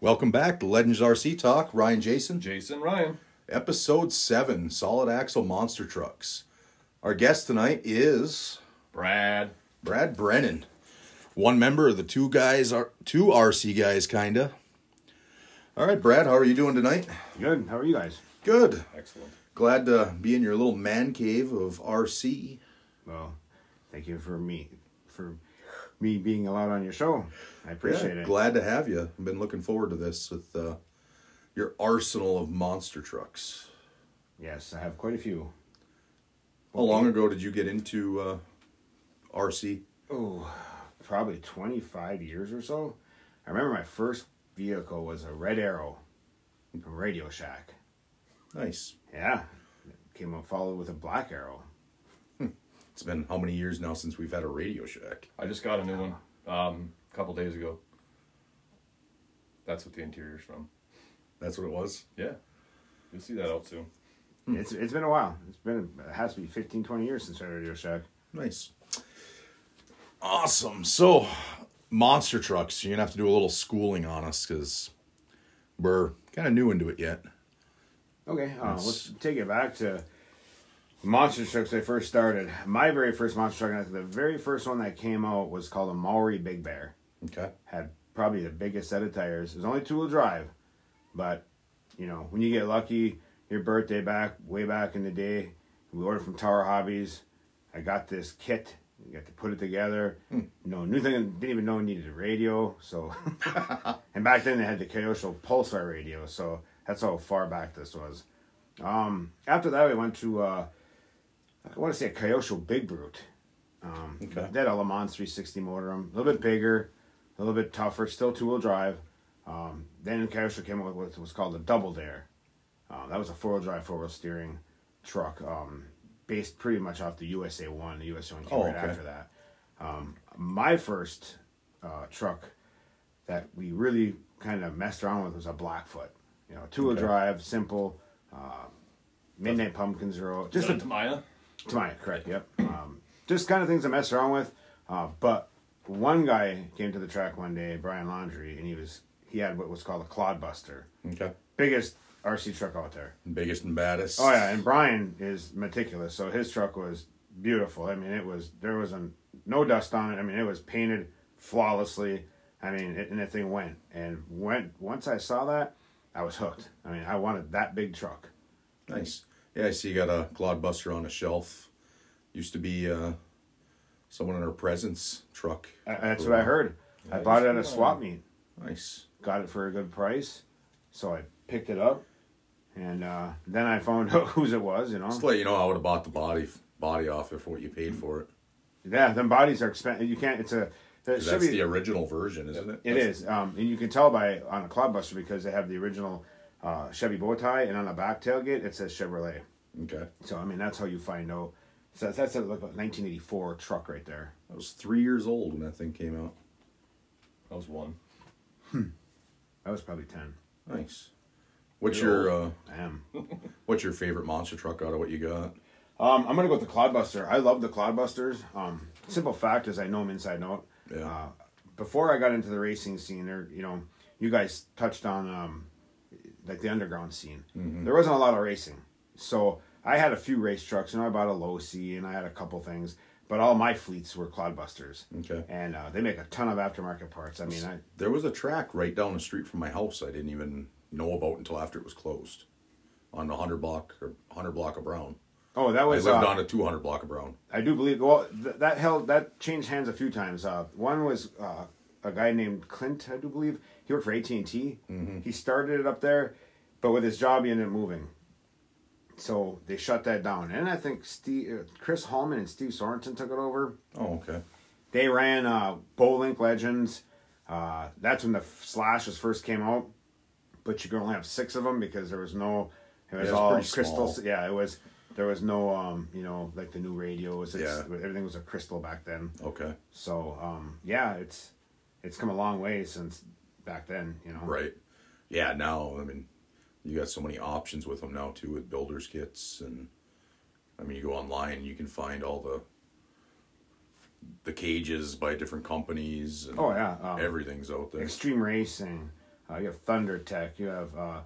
Welcome back to Legends RC Talk. Ryan Jason, Jason Ryan. episode seven Solid Axle Monster Trucks. Our guest tonight is Brad. Brad Brennan, one member of the two guys, are two RC guys, kinda. All right, Brad, how are you doing tonight? Good. How are you guys? Good. Excellent. Glad to be in your little man cave of RC. Well, thank you for me for me being allowed on your show. I appreciate Yeah, it. Glad to have you. I've been looking forward to this with uh, your arsenal of monster trucks. yes, I have quite a few. How long ago did you get into uh, RC? Oh, probably 25 years or so. I remember my first vehicle was a Red Arrow from Radio Shack. Nice. Yeah. Came up followed with a Black Arrow. It's been how many years now since we've had a Radio Shack? I just got a new one um, a couple days ago. That's what the interior's from. That's what it was. Yeah. You'll see that out soon. It's it's been a while. It's been it has to be 15 20 years since I had Radio Shack. Nice. Awesome. So, monster trucks. You're gonna have to do a little schooling on us because we're kind of new into it yet. Okay, uh, Yes. let's take it back to monster trucks. I first started. My very first monster truck, and I think the very first one that came out was called a Marui Big Bear. Okay. Had probably the biggest set of tires. It was only two wheel drive, but you know when you get lucky, your birthday back way back in the day, we ordered from Tower Hobbies. I got this kit. You got to put it together. You know, new thing. Didn't even know it needed a radio. So, and back then they had the Kyosho Pulsar radio. So that's how far back this was. Um, after that, we went to uh, I want to say a Kyosho Big Brute. Um, Okay. They had a Le Mans 360 motor, a little bit bigger, a little bit tougher, still two wheel drive. Um, then Kyosho came up with what was called a Double Dare. Uh, that was a four wheel drive, four wheel steering truck, um, based pretty much off the USA One. The USA One came Oh, right okay. after that. Um, my first uh, truck that we really kind of messed around with was a Blackfoot. You know, two wheel Okay. drive, simple, uh, Midnight Pumpkins Zero. Just Just a a Tamiya. Correct. Yep. Um, just kind of things to mess around with. Uh, but one guy came to the track one day, Brian Laundry, and he was he had what was called a Clodbuster, Okay. biggest RC truck out there. Biggest and baddest. Oh yeah, and Brian is meticulous, so his truck was beautiful. I mean, it was there was a, no dust on it. I mean, it was painted flawlessly. I mean, it, and the thing went and went. Once I saw that, I was hooked. I mean, I wanted that big truck. Nice. Yeah, I see you got a Clodbuster on a shelf. Used to be uh, someone in our presence truck. Uh, That's what I heard. I bought it at a swap meet. Nice. got it for a good price. So I picked it up, and uh, then I found out whose it was. You know, Just let you know, I would have bought the body body off it for what you paid for it. yeah, them bodies are expensive. You can't. It's a. The 'Cause Chevy, That's the original version, isn't it? it is, um, and you can tell by on a Clodbuster because they have the original uh, Chevy bow tie, and on the back tailgate it says Chevrolet. Okay. So I mean that's how you find out. So that's, that's a like a 1984 truck right there. I was three years old when that thing came out. I was one. That was probably 10. Nice. What's You're your uh, I what's your favorite monster truck out of what you got? Um, I'm gonna go with the Clodbuster. I love the Clodbusters. Um, simple fact is I know them inside and out. Yeah. Uh, before I got into the racing scene, there, you know, you guys touched on um, like the underground scene. There wasn't a lot of racing, so I had a few race trucks. You know, I bought a Losi and I had a couple things, but all my fleets were Clodbusters. Okay. And uh, they make a ton of aftermarket parts. I mean, I There was a track right down the street from my house I didn't even know about until after it was closed. On the hundred block or hundred block of Brown. oh that was. I lived uh, on a two hundred block of Brown. I do believe. Well, th- that held that changed hands a few times. Uh, one was uh, a guy named Clint, I do believe. He worked for AT and T. He started it up there, but with his job, he ended up moving. So they shut that down, and I think Steve, uh, Chris Hallman and Steve Sorensen took it over. Oh, okay. They ran uh, Bolink Legends. Uh, that's when the slashes first came out, but you could only have six of them because there was no. It was Yeah, it's all pretty crystals. small. Yeah, it was. There was no, um, you know, like the new radios. It's, Yeah. everything was a crystal back then. Okay. So, um, yeah, it's it's come a long way since back then. You know, Right. Yeah, now I mean you got so many options with them now too with builders kits and I mean you go online you can find all the the cages by different companies and Oh yeah, um, everything's out there. Extreme Racing, Uh, you have Thunder Tech. You have uh,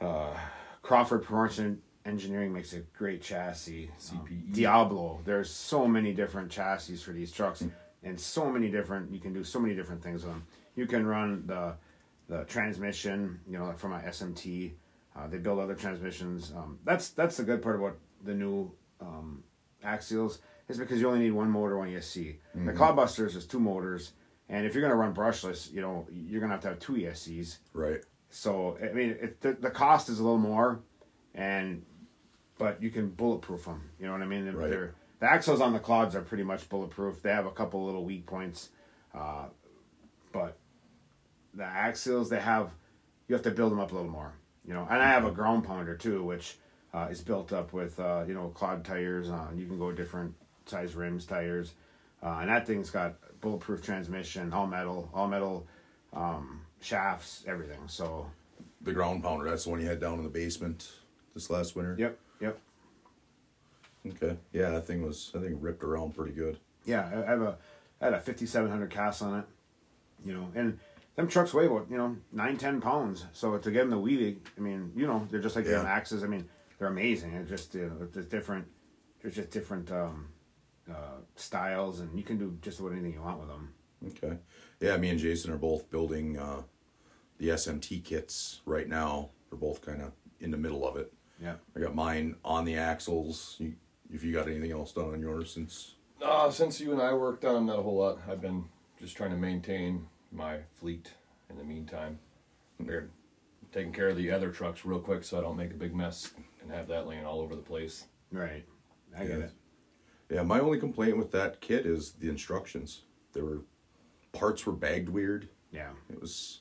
uh, Crawford Performance Engineering makes a great chassis. Um, CPE. Diablo. There's so many different chassis for these trucks, and so many different. You can do so many different things with them. You can run the the transmission. You know, like from a SMT. Uh, they build other transmissions. Um, that's that's the good part about the new um, axials is because you only need one motor on ESC. The Clodbusters is two motors, and if you're gonna run brushless, you know you're gonna have to have two ESCs. Right. So I mean, it, the the cost is a little more, and but you can bulletproof them. You know what I mean? Right. they're- the axles on the clods are pretty much bulletproof. They have a couple little weak points, uh, but the axials they have, you have to build them up a little more. You know, and I have a ground pounder too, which uh, is built up with uh, you know clod tires. Uh, you can go different size rims tires, uh, and that thing's got bulletproof transmission, all metal, all metal um, shafts, everything. So The ground pounder. That's the one you had down in the basement this last winter. Yep, yep. Okay. Yeah, that thing was. I think ripped around pretty good. Yeah, I have a I had a fifty seven hundred cast on it. You know, and them trucks weigh about, you know, nine, ten pounds. So to get them to wheelie, I mean, you know, they're just like the Yeah. axes. I mean, they're amazing. It's just uh, there's different there's just different um, uh, styles and you can do just about anything you want with them. Okay. Yeah, me and Jason are both building uh, the SMT kits right now. We're both kind of in the middle of it. Yeah. I got mine on the axles. You, if you got anything else done on yours since? Uh, since you and I worked on that a whole lot, I've been just trying to maintain my fleet in the meantime. They're taking care of the other trucks real quick so I don't make a big mess and have that laying all over the place. Right. I get it. Yeah, my only complaint with that kit is the instructions. There were parts were bagged weird. Yeah. It was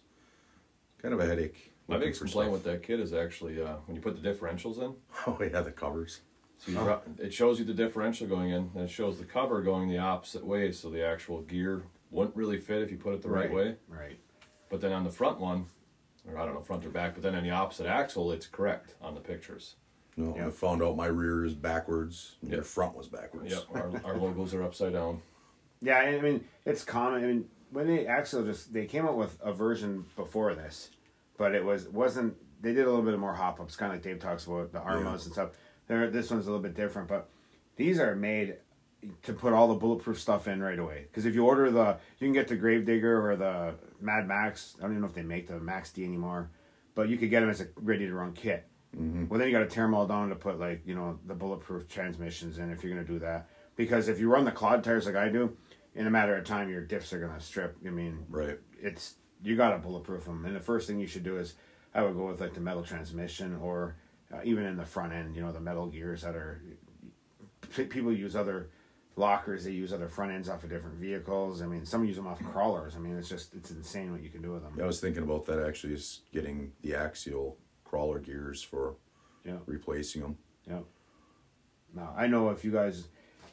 kind of a headache. My looking biggest complaint stuff. with that kit is actually uh, when you put the differentials in. Oh yeah, the covers. So you drop, it shows you the differential going in, and it shows the cover going the opposite way, so the actual gear wouldn't really fit if you put it the right, way. Right. But then on the front one, or I don't know, front or back, but then on the opposite axle, it's correct on the pictures. No, Yeah. I found out my rear is backwards. and Your front was backwards. Yep, our, our logos are upside down. Yeah, I mean it's common. I mean when they actually just they came out with a version before this, but it was wasn't. They did a little bit more hop ups, kind of like Dave talks about the Armas Yeah. and stuff. There, this one's a little bit different, but these are made to put all the bulletproof stuff in right away. Because if you order the, you can get the Gravedigger or the Mad Max. I don't even know if they make the Max D anymore, but you could get them as a ready to run kit. Mm-hmm. Well, then you got to tear them all down to put like you know the bulletproof transmissions in if you're gonna do that. Because if you run the clod tires like I do, in a matter of time your diffs are gonna strip. I mean, Right. it's you gotta bulletproof them. And the first thing you should do is I would go with like the metal transmission or uh, even in the front end, you know, the metal gears that are people use other lockers. They use other front ends off of different vehicles. I mean, some use them off crawlers. I mean, it's just it's insane what you can do with them. Yeah, I was thinking about that actually, is getting the axial crawler gears for Yeah. replacing them. Yeah. Now I know if you guys,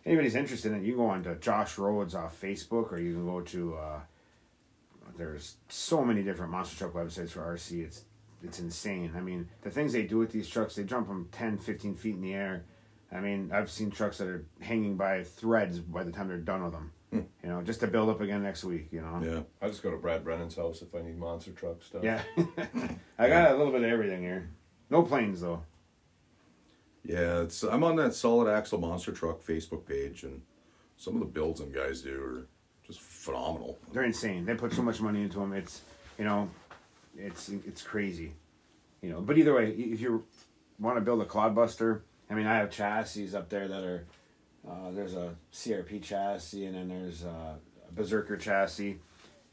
anybody's interested in it, you can go on to Josh Rhodes off Facebook, or you can go to. Uh, there's so many different monster truck websites for RC. It's it's insane. I mean, the things they do with these trucks, they jump them 10, 15 feet in the air. I mean, I've seen trucks that are hanging by threads by the time they're done with them. Hmm. You know, just to build up again next week. You know. Yeah. I just go to Brad Brennan's house if I need monster truck stuff. Yeah. I got a little bit of everything here. No planes though. Yeah, it's I'm on that solid axle monster truck Facebook page, and some of the builds them guys do are just phenomenal. they're insane. They put so much money into them. It's you know, it's it's crazy. You know, but either way, if you want to build a clodbuster, I mean, I have chassis up there that are uh, there's a CRP chassis and then there's a Berserker chassis,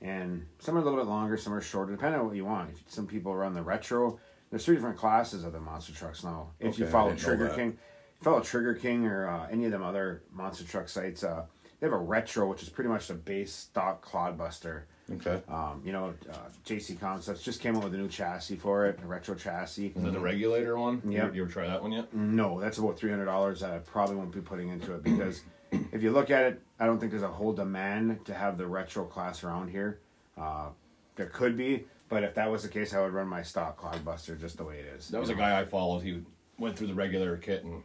and some are a little bit longer, some are shorter, depending on what you want. Some people run the retro. There's three different classes of the monster trucks now. If you Okay, I follow Trigger. King, follow Trigger King or uh, any of them other monster truck sites, uh, they have a retro, which is pretty much the base stock clodbuster. Okay. Um, you know, uh, JC Concepts just came out with a new chassis for it, a retro chassis. Is that the regulator one? Yeah. You, you ever try that one yet? No, that's about three hundred dollars that I probably won't be putting into it because if you look at it, I don't think there's a whole demand to have the retro class around here. Uh, there could be, but if that was the case, I would run my stock Clodbuster just the way it is. That was a guy I followed. He went through the regular kit and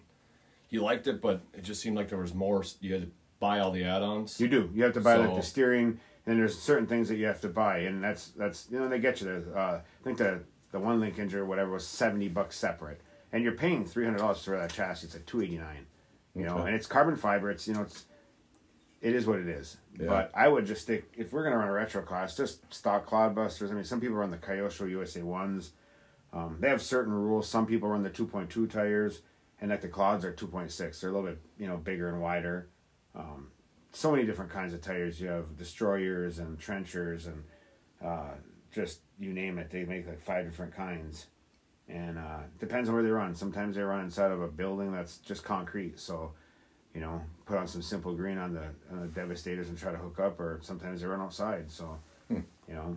he liked it, but it just seemed like there was more. You had to buy all the add-ons. You do. You have to buy like the steering then there's certain things that you have to buy, and that's that's you know they get you there. Uh, I think the the one Lincoln or whatever was seventy bucks separate, and you're paying three hundred dollars for that chassis. It's like two eighty nine, you know, Okay. and it's carbon fiber. It's you know it's it is what it is. Yeah. But I would just stick if we're gonna run a retro class, just stock Clodbusters. I mean, some people run the Kyosho USA ones. Um, they have certain rules. Some people run the two point two tires, and like the Clods are two point six. They're a little bit you know bigger and wider. Um, so many different kinds of tires. You have destroyers and trenchers and uh, just you name it. They make like five different kinds, and uh, depends on where they run. Sometimes they run inside of a building that's just concrete. So, you know, put on some simple green on the, on the Devastators and try to hook up, or sometimes they run outside. So, you know,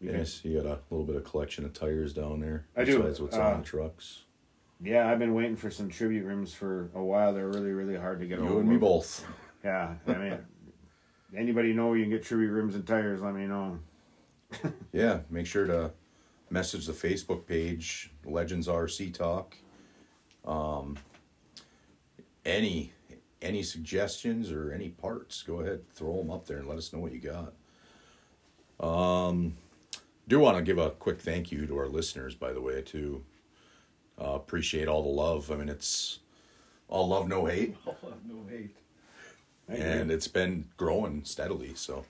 you can- Yes, you got a little bit of collection of tires down there. I do, Besides what's uh, on the trucks. yeah, I've been waiting for some tribute rims for a while. They're really, really hard to get You over. and me both. Yeah, I mean, anybody know where you can get tribute rims and tires? Let me know. Yeah, make sure to message the Facebook page, Legends RC Talk. Um, any any suggestions or any parts, go ahead, throw them up there and let us know what you got. Um, do want to give a quick thank you to our listeners, by the way, too. Uh, appreciate all the love. I mean, it's all love, no hate, All love, no hate. And it's been growing steadily. So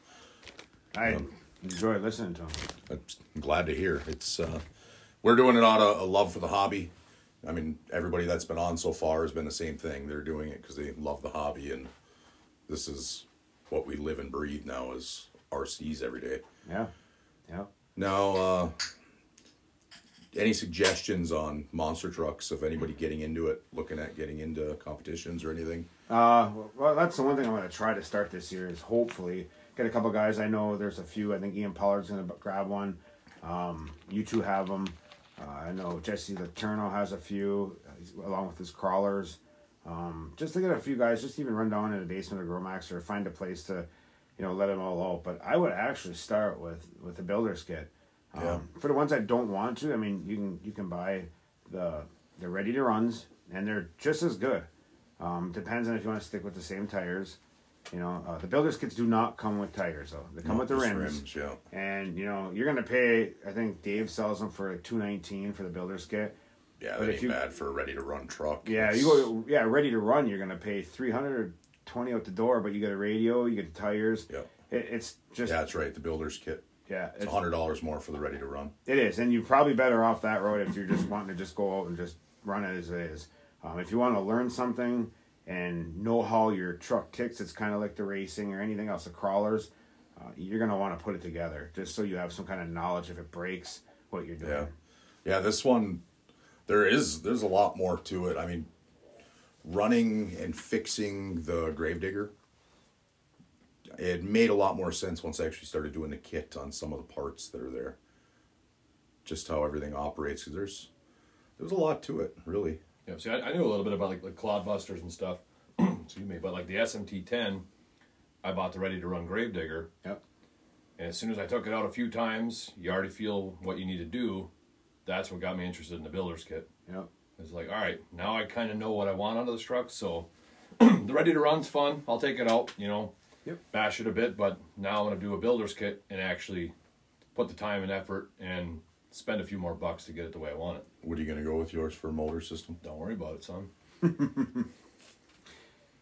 I enjoy listening to them. I'm glad to hear. It's uh, we're doing it out of a love for the hobby. I mean, everybody that's been on so far has been the same thing. They're doing it because they love the hobby, and this is what we live and breathe now is RCs every day. Yeah, yeah. Now, uh, any suggestions on monster trucks? If anybody getting into it, looking at getting into competitions or anything? Uh, well, that's the one thing I'm going to try to start this year is hopefully get a couple guys. I know there's a few. I think Ian Pollard's going to grab one. Um, you two have them. Uh, I know Jesse the Laterno has a few, uh, along with his crawlers. Um, just to get a few guys, just even run down in the basement of Growmax or find a place to, you know, let them all out. But I would actually start with with the builder's kit. Um, Yeah. For the ones that don't want to, I mean, you can you can buy the the ready to runs, and they're just as good. Um, depends on if you want to stick with the same tires. You know, uh, the builders kits do not come with tires though. They come with the Just rims, yeah. and you know you're gonna pay. I think Dave sells them for two nineteen for the builders kit. Yeah, But that ain't you- bad for a ready to run truck. Yeah, It's- you go. Yeah, ready to run. You're gonna pay three hundred or twenty out the door, but you get a radio, you get the tires. Yep. It, it's just Yeah, that's right. The builder's kit. Yeah, It's hundred dollars more for the ready to run. It is, and you're probably better off that road if you're just wanting to just go out and just run it as it is. Um, if you want to learn something and know how your truck ticks, it's kind of like the racing or anything else, the crawlers. Uh, you're gonna want to put it together just so you have some kind of knowledge if it breaks, what you're doing. Yeah, yeah. This one, there is there's a lot more to it. I mean, running and fixing the Gravedigger, it made a lot more sense once I actually started doing the kit on some of the parts that are there. Just how everything operates. 'cause there's there's a lot to it, really. Yeah, see, I, I knew a little bit about like, like Clodbusters and stuff. Excuse me, but like the SMT ten, I bought the ready to run Gravedigger, Yep. and as soon as I took it out a few times, you already feel what you need to do. That's what got me interested in the builder's kit. Yep. It's like, all right, now I kind of know what I want out of this truck. So the ready to run's fun. I'll take it out, you know, Yep. bash it a bit. But now I'm gonna do a builder's kit and actually put the time and effort and spend a few more bucks to get it the way I want it. What are you gonna go with yours for a motor system? Don't worry about it, son.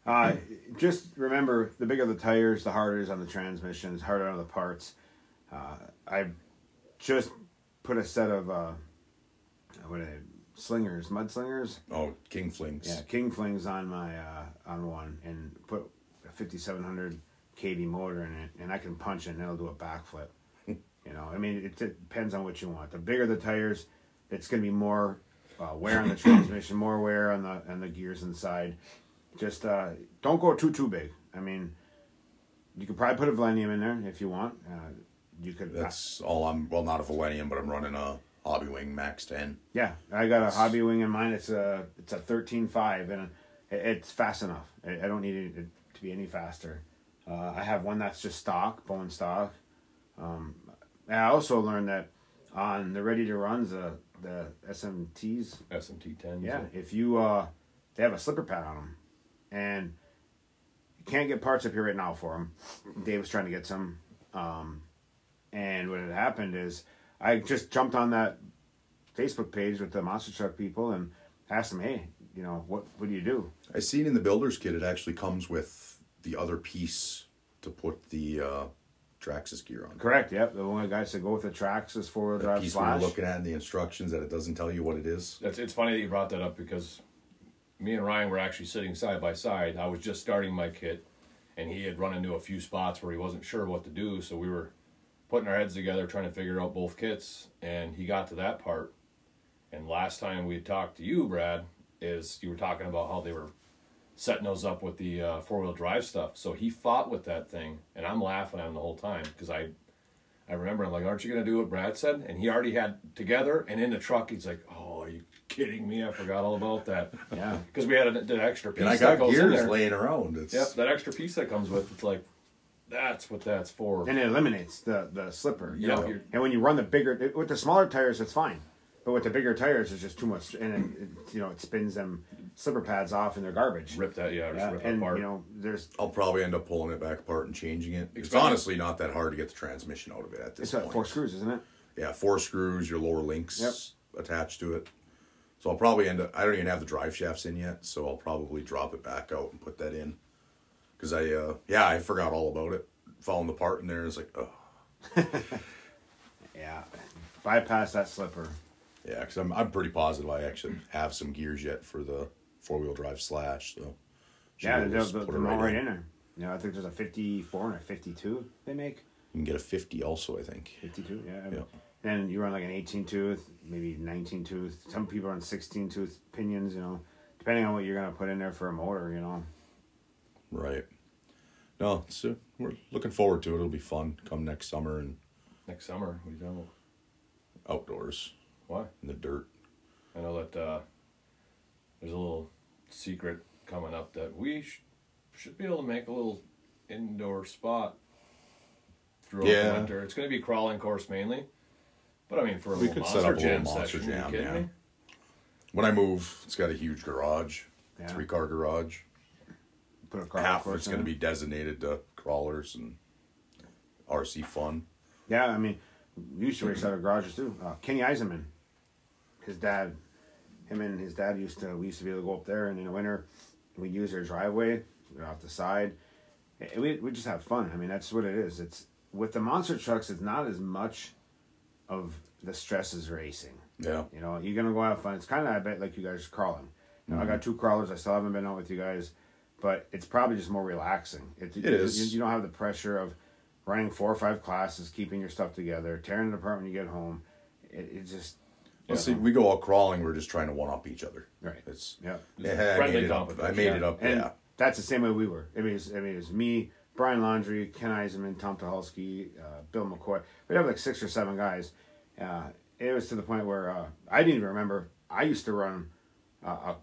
Uh, just remember, the bigger the tires, the harder it is on the transmissions, harder on the parts. Uh, I just put a set of uh, what are slingers, mud slingers. Oh, King Flings. Yeah, King Flings on my uh, on one, and put a 5700 KD motor in it, and I can punch it, and it'll do a backflip. you know, I mean, it, it depends on what you want. The bigger the tires, it's going to be more uh, wear on the transmission, more wear on the on the gears inside. Just uh, don't go too too big. I mean, you could probably put a Velineon in there if you want. Uh, you could. That's all I'm. Well, not a Velineon, but I'm running a Hobbywing Max Ten. Yeah, I got a hobby wing in mine. It's a it's a thirteen five, and it, it's fast enough. I, I don't need it to be any faster. Uh, I have one that's just stock, bone stock. Um, and I also learned that on the ready to runs, uh, the SMTs. SMT ten. Yeah, if you uh, they have a slipper pad on them, and you can't get parts up here right now for them. Dave was trying to get some, um, and what had happened is I just jumped on that Facebook page with the monster truck people and asked them, hey, you know, what what do you do? I seen in the builder's kit it actually comes with the other piece to put the uh, Traxxas gear on. Correct. Yep. The one guy said go with the Traxxas four wheel The drive piece we slash. were looking at in the instructions that it doesn't tell you what it is. That's it's funny that you brought that up because me and Ryan were actually sitting side by side. I was just starting my kit, and he had run into a few spots where he wasn't sure what to do. So we were putting our heads together trying to figure out both kits, and he got to that part. And last time we talked to you, Brad, is you were talking about how they were setting those up with the uh, four wheel drive stuff. So he fought with that thing, and I'm laughing at him the whole time because I I remember I'm like, aren't you gonna do what Brad said? And he already had together and in the truck. He's like, oh, are you kidding me? I forgot all about that. Yeah. Because we had an, an extra piece And I that got goes in there. laying around. It's Yep, that extra piece that comes with it's like, that's what that's for. and it eliminates the the slipper. You Yep, know? And when you run the bigger with the smaller tires, it's fine. But with the bigger tires, it's just too much, and it, it, you know it spins them slipper pads off, and they're garbage. rip that, yeah, just Yeah, rip it and apart. you know there's I'll probably end up pulling it back apart and changing it. It's Especially- honestly not that hard to get the transmission out of it at this it's point. what four screws, isn't it? Yeah, four screws, your lower links Yep. attached to it. So I'll probably end up. I don't even have the drive shafts in yet, so I'll probably drop it back out and put that in. Because I, uh, yeah, I forgot all about it. Falling apart part in there, it's like, oh, Yeah. Bypass that slipper. Yeah. Because I'm, I'm pretty positive I actually have some gears yet for the four wheel drive slash. So Yeah, be able they'll, they'll, put they'll it all right right in. in there. You know, I think there's a 54 and a 52 they make. You can get a fifty also, I think. 52, yeah. Yeah. Then you run like an 18 tooth, maybe 19 tooth. Some people run 16 tooth pinions, you know, depending on what you're going to put in there for a motor, you know. Right. No, so we're looking forward to it. It'll be fun come next summer and Next summer, what are you talking about? outdoors Why? in the dirt. I know that uh, there's a little secret coming up that we sh- should be able to make a little indoor spot throughout Yeah. the winter. It's going to be crawling course mainly, but I mean for a We little could set monster up a little jam monster session. jam, you yeah. me? When I move, it's got a huge garage, Yeah. three car garage. Put a car Half of it's going to be designated to crawlers and RC fun. Yeah, I mean, you used to race out of garages too. Uh, Kenny Eisenman, his dad, him and his dad used to. We used to be able to go up there, and in the winter, we'd use their driveway. We'd off the side. We we just have fun. I mean, that's what it is. It's with the monster trucks. It's not as much of the stress as racing. Yeah. You know, you're gonna go have fun. It's kind of I bet like you guys crawling. You know, I got mm-hmm. two crawlers. I still haven't been out with you guys, but it's probably just more relaxing. It, It is. You, you don't have the pressure of running four or five classes, keeping your stuff together, tearing it apart when you get home. It, it just Well, see, we go out crawling. We're just trying to one up each other. right. It's Yeah. yeah. I made it up. I made it up. And yeah. that's the same way we were. I mean, it's, I mean, it's me, Brian Laundry, Ken Eisenman, Tom Tuhalski, uh, Bill McCoy. We'd have like six or seven guys. Uh, it was to the point where uh, I didn't even remember. I used to run uh, a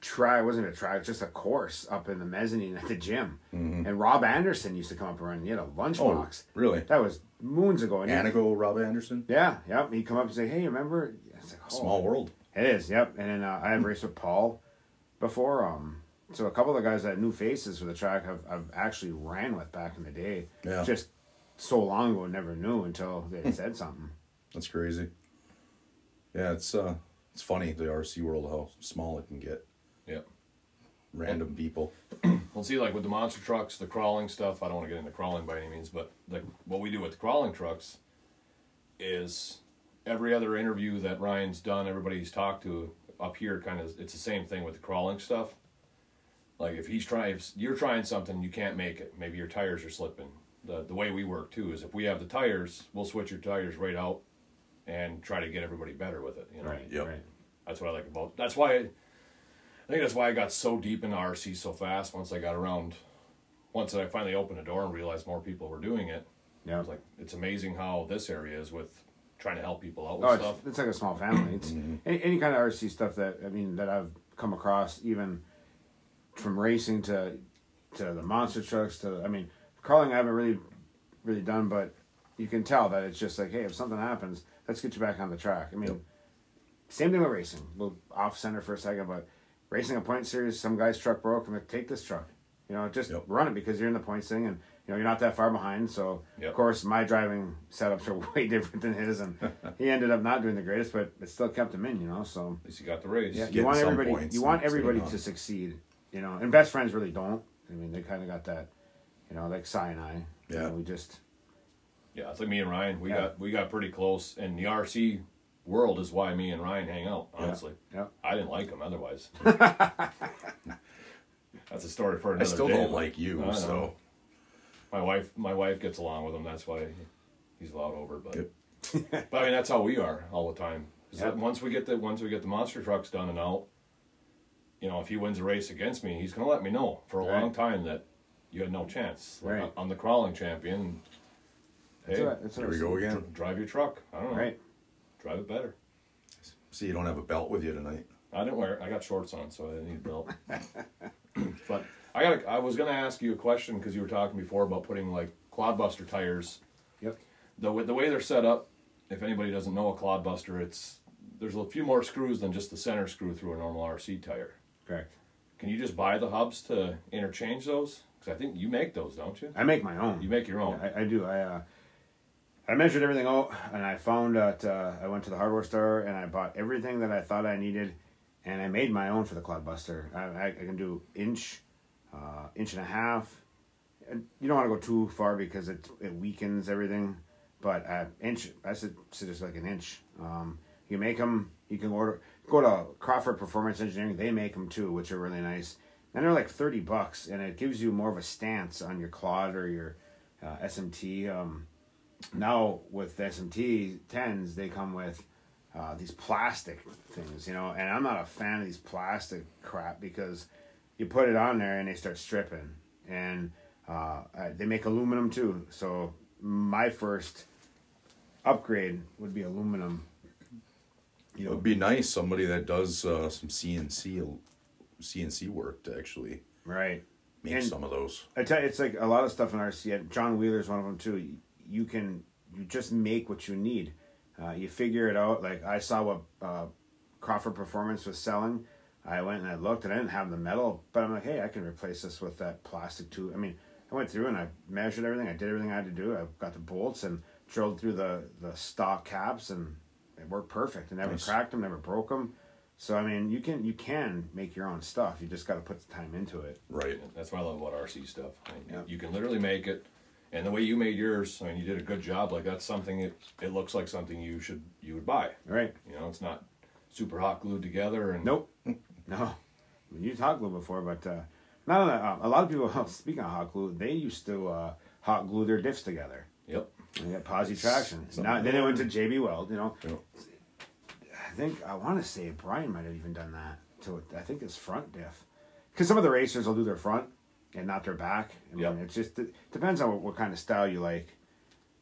try. It wasn't a track, just a course up in the mezzanine at the gym. And Rob Anderson used to come up and run. He had a lunchbox. Oh, really? That was moons ago. And Anago Rob Anderson. yeah, yep. He'd come up and say, "Hey, remember?" It's like, oh, Small world. it is, yep. And then uh, I have raced with Paul before. Um, so a couple of the guys that new faces for the track have I've actually ran with back in the day. Yeah. Just so long ago, never knew until they said something. That's crazy. Yeah, it's uh, it's funny the RC world how small it can get. Yep. Random people. Well, see, like with the monster trucks, the crawling stuff. I don't want to get into crawling by any means, but like what we do with the crawling trucks is every other interview that Ryan's done, everybody he's talked to up here, kind of, it's the same thing with the crawling stuff. Like if he's trying, if you're trying something, you can't make it. Maybe your tires are slipping. The the way we work too is if we have the tires, we'll switch your tires right out and try to get everybody better with it. You know, Yep. Right. that's what I like about. That's why I, I think that's why I got so deep into RC so fast. Once I got around, once I finally opened the door and realized more people were doing it, I Yeah. was like, it's amazing how this area is with trying to help people out with Oh, stuff. it's, it's like a small family. It's mm-hmm. any, any kind of RC stuff that I mean that I've come across, even from racing to to the monster trucks to I mean crawling. I haven't really really done, but you can tell that it's just like, hey, if something happens, let's get you back on the track. I mean, Yep. same thing with racing. We'll off center for a second, but racing a point series, some guy's truck broke. I'm like, take this truck. You know, just Yep. run it because you're in the points thing, and you know you're not that far behind. So Yep. of course my driving setups are way different than his, and he ended up not doing the greatest, but it still kept him in. You know, so At least you got the race. yeah, you want everybody points you want everybody to succeed. You know, and best friends really don't. I mean, they kind of got that. You know, like Cy and I. you Yeah. know, we just Yeah, it's like me and Ryan. We Yeah. got we got pretty close, and the RC world is why me and Ryan hang out. Honestly, yeah. I didn't like him otherwise. That's a story for another day. I still day. don't like you, I know. so My wife, my wife gets along with him. That's why he's allowed over. But, Yep. but I mean, that's how we are all the time. Yep. Once we get the once we get the monster trucks done and out, you know, if he wins a race against me, he's gonna let me know for a Right. long time that you had no chance. Like, I'm the crawling champion. That's hey, what, that's here we go again. drive your truck. I don't know. Right. Drive it better. See, you don't have a belt with you tonight. I didn't wear. I got shorts on, so I didn't need a belt. but I got. I was gonna ask you a question because you were talking before about putting like clodbuster tires. Yep. The way- the way they're set up, if anybody doesn't know a clodbuster, it's there's a few more screws than just the center screw through a normal RC tire. Correct. Can you just buy the hubs to interchange those? Because I think you make those, don't you? I make my own. You make your own. I, I do. I uh, I measured everything out, and I found that uh, I went to the hardware store and I bought everything that I thought I needed, and I made my own for the Clodbuster. I, I, I can do inch, uh, inch and a half. And You don't want to go too far because it it weakens everything, but uh, inch. I said suggest like an inch. Um, you make them. You can order. Go to Crawford Performance Engineering. They make them too, which are really nice. And they're like thirty bucks, and it gives you more of a stance on your Clod or your uh, SMT. Um, now with the SMT tens, they come with uh, these plastic things, you know, and I'm not a fan of these plastic crap because you put it on there and they start stripping, and uh, uh, they make aluminum too. So my first upgrade would be aluminum. You know, it would be nice somebody that does uh, some CNC CNC work to actually right? make And- some of those. I tell you, it's like a lot of stuff in RC. John Wheeler's one of them too. You- You can you just make what you need. Uh, you figure it out. Like I saw what uh, Crawford Performance was selling. I went and I looked, and I didn't have the metal, but I'm like, hey, I can replace this with that plastic too. I mean, I went through and I measured everything. I did everything I had to do. I got the bolts and drilled through the the stock caps, and it worked perfect. I never Nice. cracked them, never broke them. So I mean, you can you can make your own stuff. You just got to put the time into it. Right. That's what I love about RC stuff. I mean, Yeah. You can literally make it, and the way you made yours, I mean, you did a good job. Like that's something it it looks like something you should you would buy. Right? You know, it's not super hot glued together and Nope. No. We used hot glue before, but uh, not only, uh, a lot of people. Speaking of hot glue, they used to uh, hot glue their diffs together. Yep. And get posi traction. Something Now, then it went to. JB Weld. You know, Yep. I think I want to say Brian might have even done that to. I think his front diff, because some of the racers will do their front and not their back. I mean, Yep. it's just it depends on what, what kind of style you like,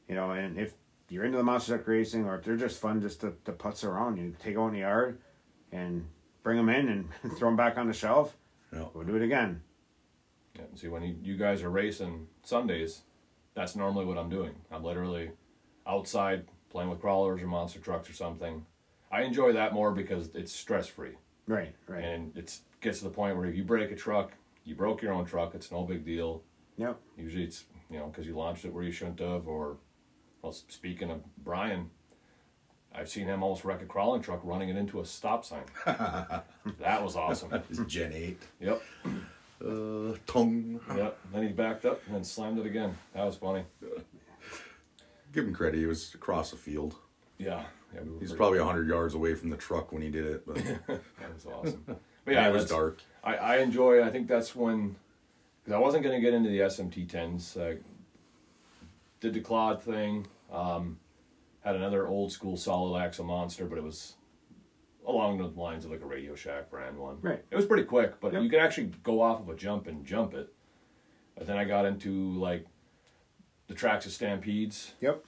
you know. And if you're into the monster truck racing, or if they're just fun just to, to putz around, you take in the yard and bring them in and throw them back on the shelf. Yeah. We'll do it again. Yeah, and see, when you, you guys are racing Sundays, that's normally what I'm doing. I'm literally outside playing with crawlers or monster trucks or something. I enjoy that more because it's stress free, Right, right. and it gets to the point where if you break a truck, you broke your own truck. It's no big deal. Yep. Usually, it's you know because you launched it where you shouldn't have, or well, speaking of Brian. I've seen him almost wreck a crawling truck running it into a stop sign. that was awesome. It's Gen 8. Yep. Uh, tongue. Yep. Then he backed up and then slammed it again. That was funny. Give him credit. He was across the field. Yeah. yeah we He's probably 100 yards away from the truck when he did it. But That was awesome. But yeah, it was dark. I, I enjoy. I think that's when, because I wasn't going to get into the SMT tens. I did the Clod thing. Um, had another old school solid axle monster, but it was along the lines of like a Radio Shack brand one. Right. It was pretty quick, but Yep. you could actually go off of a jump and jump it. But then I got into like the Traxxas Stampedes. Yep.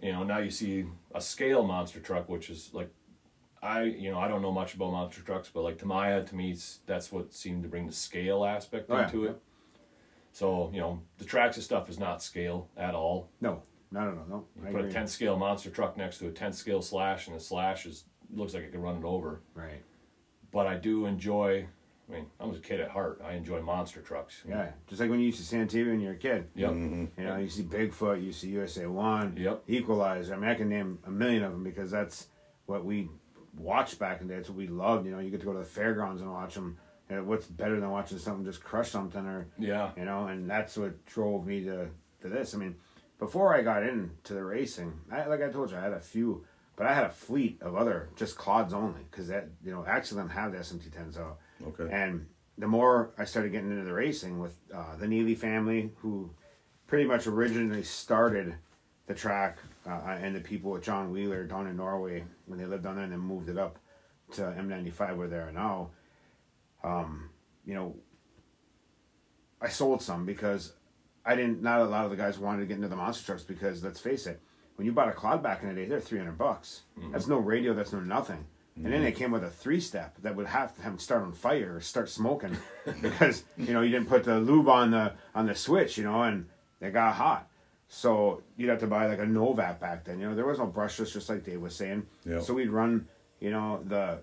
You know, now you see a scale monster truck, which is like, I you know I don't know much about monster trucks, but like Tamiya to me, that's what seemed to bring the scale aspect Oh, yeah. into it. So you know, the Traxxas stuff is not scale at all. No, no, no, no, no. You I put agree. a 10 scale monster truck next to a 10 scale slash, and the slash is looks like it can run it over. Right. But I do enjoy I mean, I was a kid at heart. I enjoy monster trucks. Yeah, just like when you used to see on when you were a kid. Yep. Mm-hmm. You know, you see Bigfoot, you see USA One, Yep. Equalizer. I mean, I can name a million of them because that's what we watched back in the day. It's what we loved. You know, you get to go to the fairgrounds and watch them. And what's better than watching something just crush something or Yeah. you know? And that's what drove me to to this. I mean, before I got into the racing, I, like I told you, I had a few, but I had a fleet of other just quads only because that you know Accident have the SMT tens out. Okay. And the more I started getting into the racing with uh, the Neely family, who pretty much originally started the track, uh, and the people with John Wheeler down in Norway when they lived down there and then moved it up to M95 where they are now. Um, you know, I sold some because I didn't. Not a lot of the guys wanted to get into the monster trucks because let's face it, when you bought a Clod back in the day, they're three hundred bucks. That's no radio. That's no nothing. And then they came with a three step that would have to start on fire or start smoking because you know you didn't put the lube on the on the switch, you know, and they got hot. So you'd have to buy like a Novak back then. You know, there was no brushless, just like Dave was saying. Yeah. So we'd run, you know, the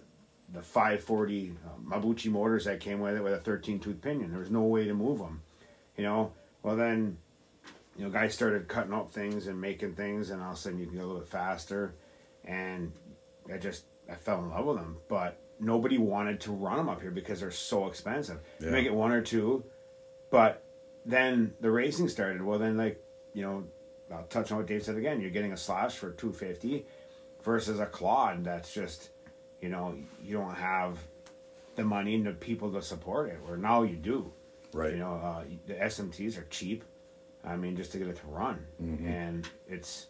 the 540 uh, Mabuchi motors that came with it with a 13 tooth pinion. There was no way to move them, you know. Well then, you know, guys started cutting up things and making things, and all of a sudden you can go a little bit faster, and I just I fell in love with them. But nobody wanted to run them up here because they're so expensive. You Yeah. make it one or two, but then the racing started. Well, then like you know, I'll touch on what Dave said again. You're getting a slash for 250 versus a Clod that's just, you know, you don't have the money and the people to support it. Where now you do. Right. You know, uh, the SMTs are cheap. I mean, just to get it to run, and it's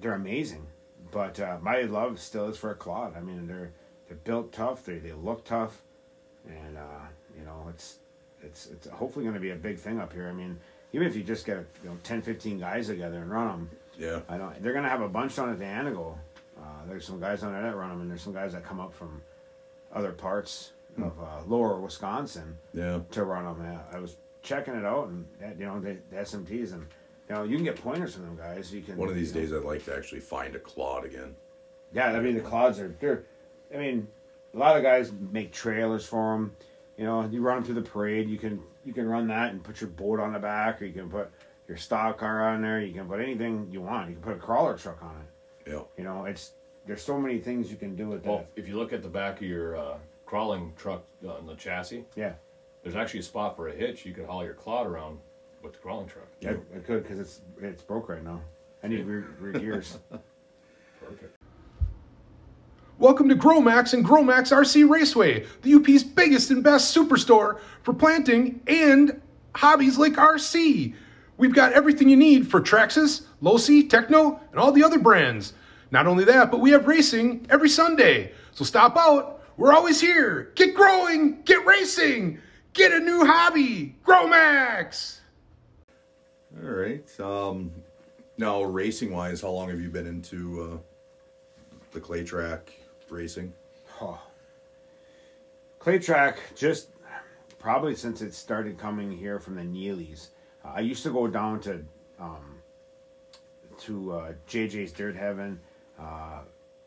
they're amazing. But uh, my love still is for a Clod. I mean, they're they're built tough. They they look tough, and uh, you know, it's it's it's hopefully going to be a big thing up here. I mean, even if you just get you know 10, 15 guys together and run them, Yeah. I don't. They're gonna have a bunch down at the Anago. Uh, there's some guys on there that run them, and there's some guys that come up from other parts of uh, lower Wisconsin Yeah. to run them. Yeah, I was checking it out, and that, you know the, the SMTs, and you know you can get pointers from them guys. You can One of these you know- days, I'd like to actually find a Clod again. Yeah, I mean the clods are they're. I mean, a lot of guys make trailers for them. You know, you run them through the parade. You can you can run that and put your boat on the back, or you can put your stock car on there. You can put anything you want. You can put a crawler truck on it. Yeah. You know, it's there's so many things you can do with Well, that. if you look at the back of your uh, crawling truck on the chassis, Yeah, there's actually a spot for a hitch. You could haul your clod around with the crawling truck. yeah, it could because it's it's broke right now. I need rear, rear gears. Perfect. Welcome to Growmax and Growmax RC Raceway, the UP's biggest and best superstore for planting and hobbies like RC. We've got everything you need for Traxxas, Losi, Tekno, and all the other brands. Not only that, but we have racing every Sunday. So stop out. We're always here. Get growing, get racing, get a new hobby. Growmax! All right. Um, now, racing wise, how long have you been into uh, the clay track racing? Oh. Clay track, just probably since it started coming here from the Neelys. Uh, I used to go down to um, to uh, JJ's Dirt Heaven, uh,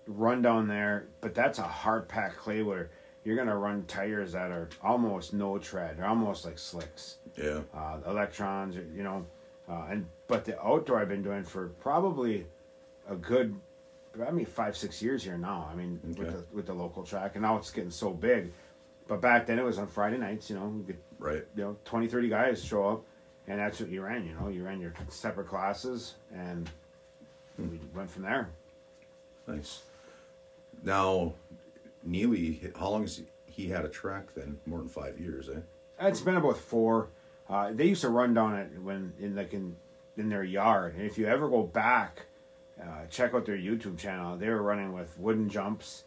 run down there, but that's a hard packed clay where you're gonna run tires that are almost no tread, they're almost like slicks Yeah. uh, electrons, you know, uh, and but the outdoor I've been doing for probably a good, I mean, five six years here now. I mean, with the with the local track, and now it's getting so big. But back then it was on Friday nights. You know, we could, Right. you know, 20, 30 guys show up, and that's what you ran. You know, you ran your separate classes, and we went from there. Nice. Now, Neely, how long has he had a track then? More than five years, eh? It's been about four. Uh, they used to run down it when in like in in their yard, and if you ever go back, uh, check out their YouTube channel. They were running with wooden jumps,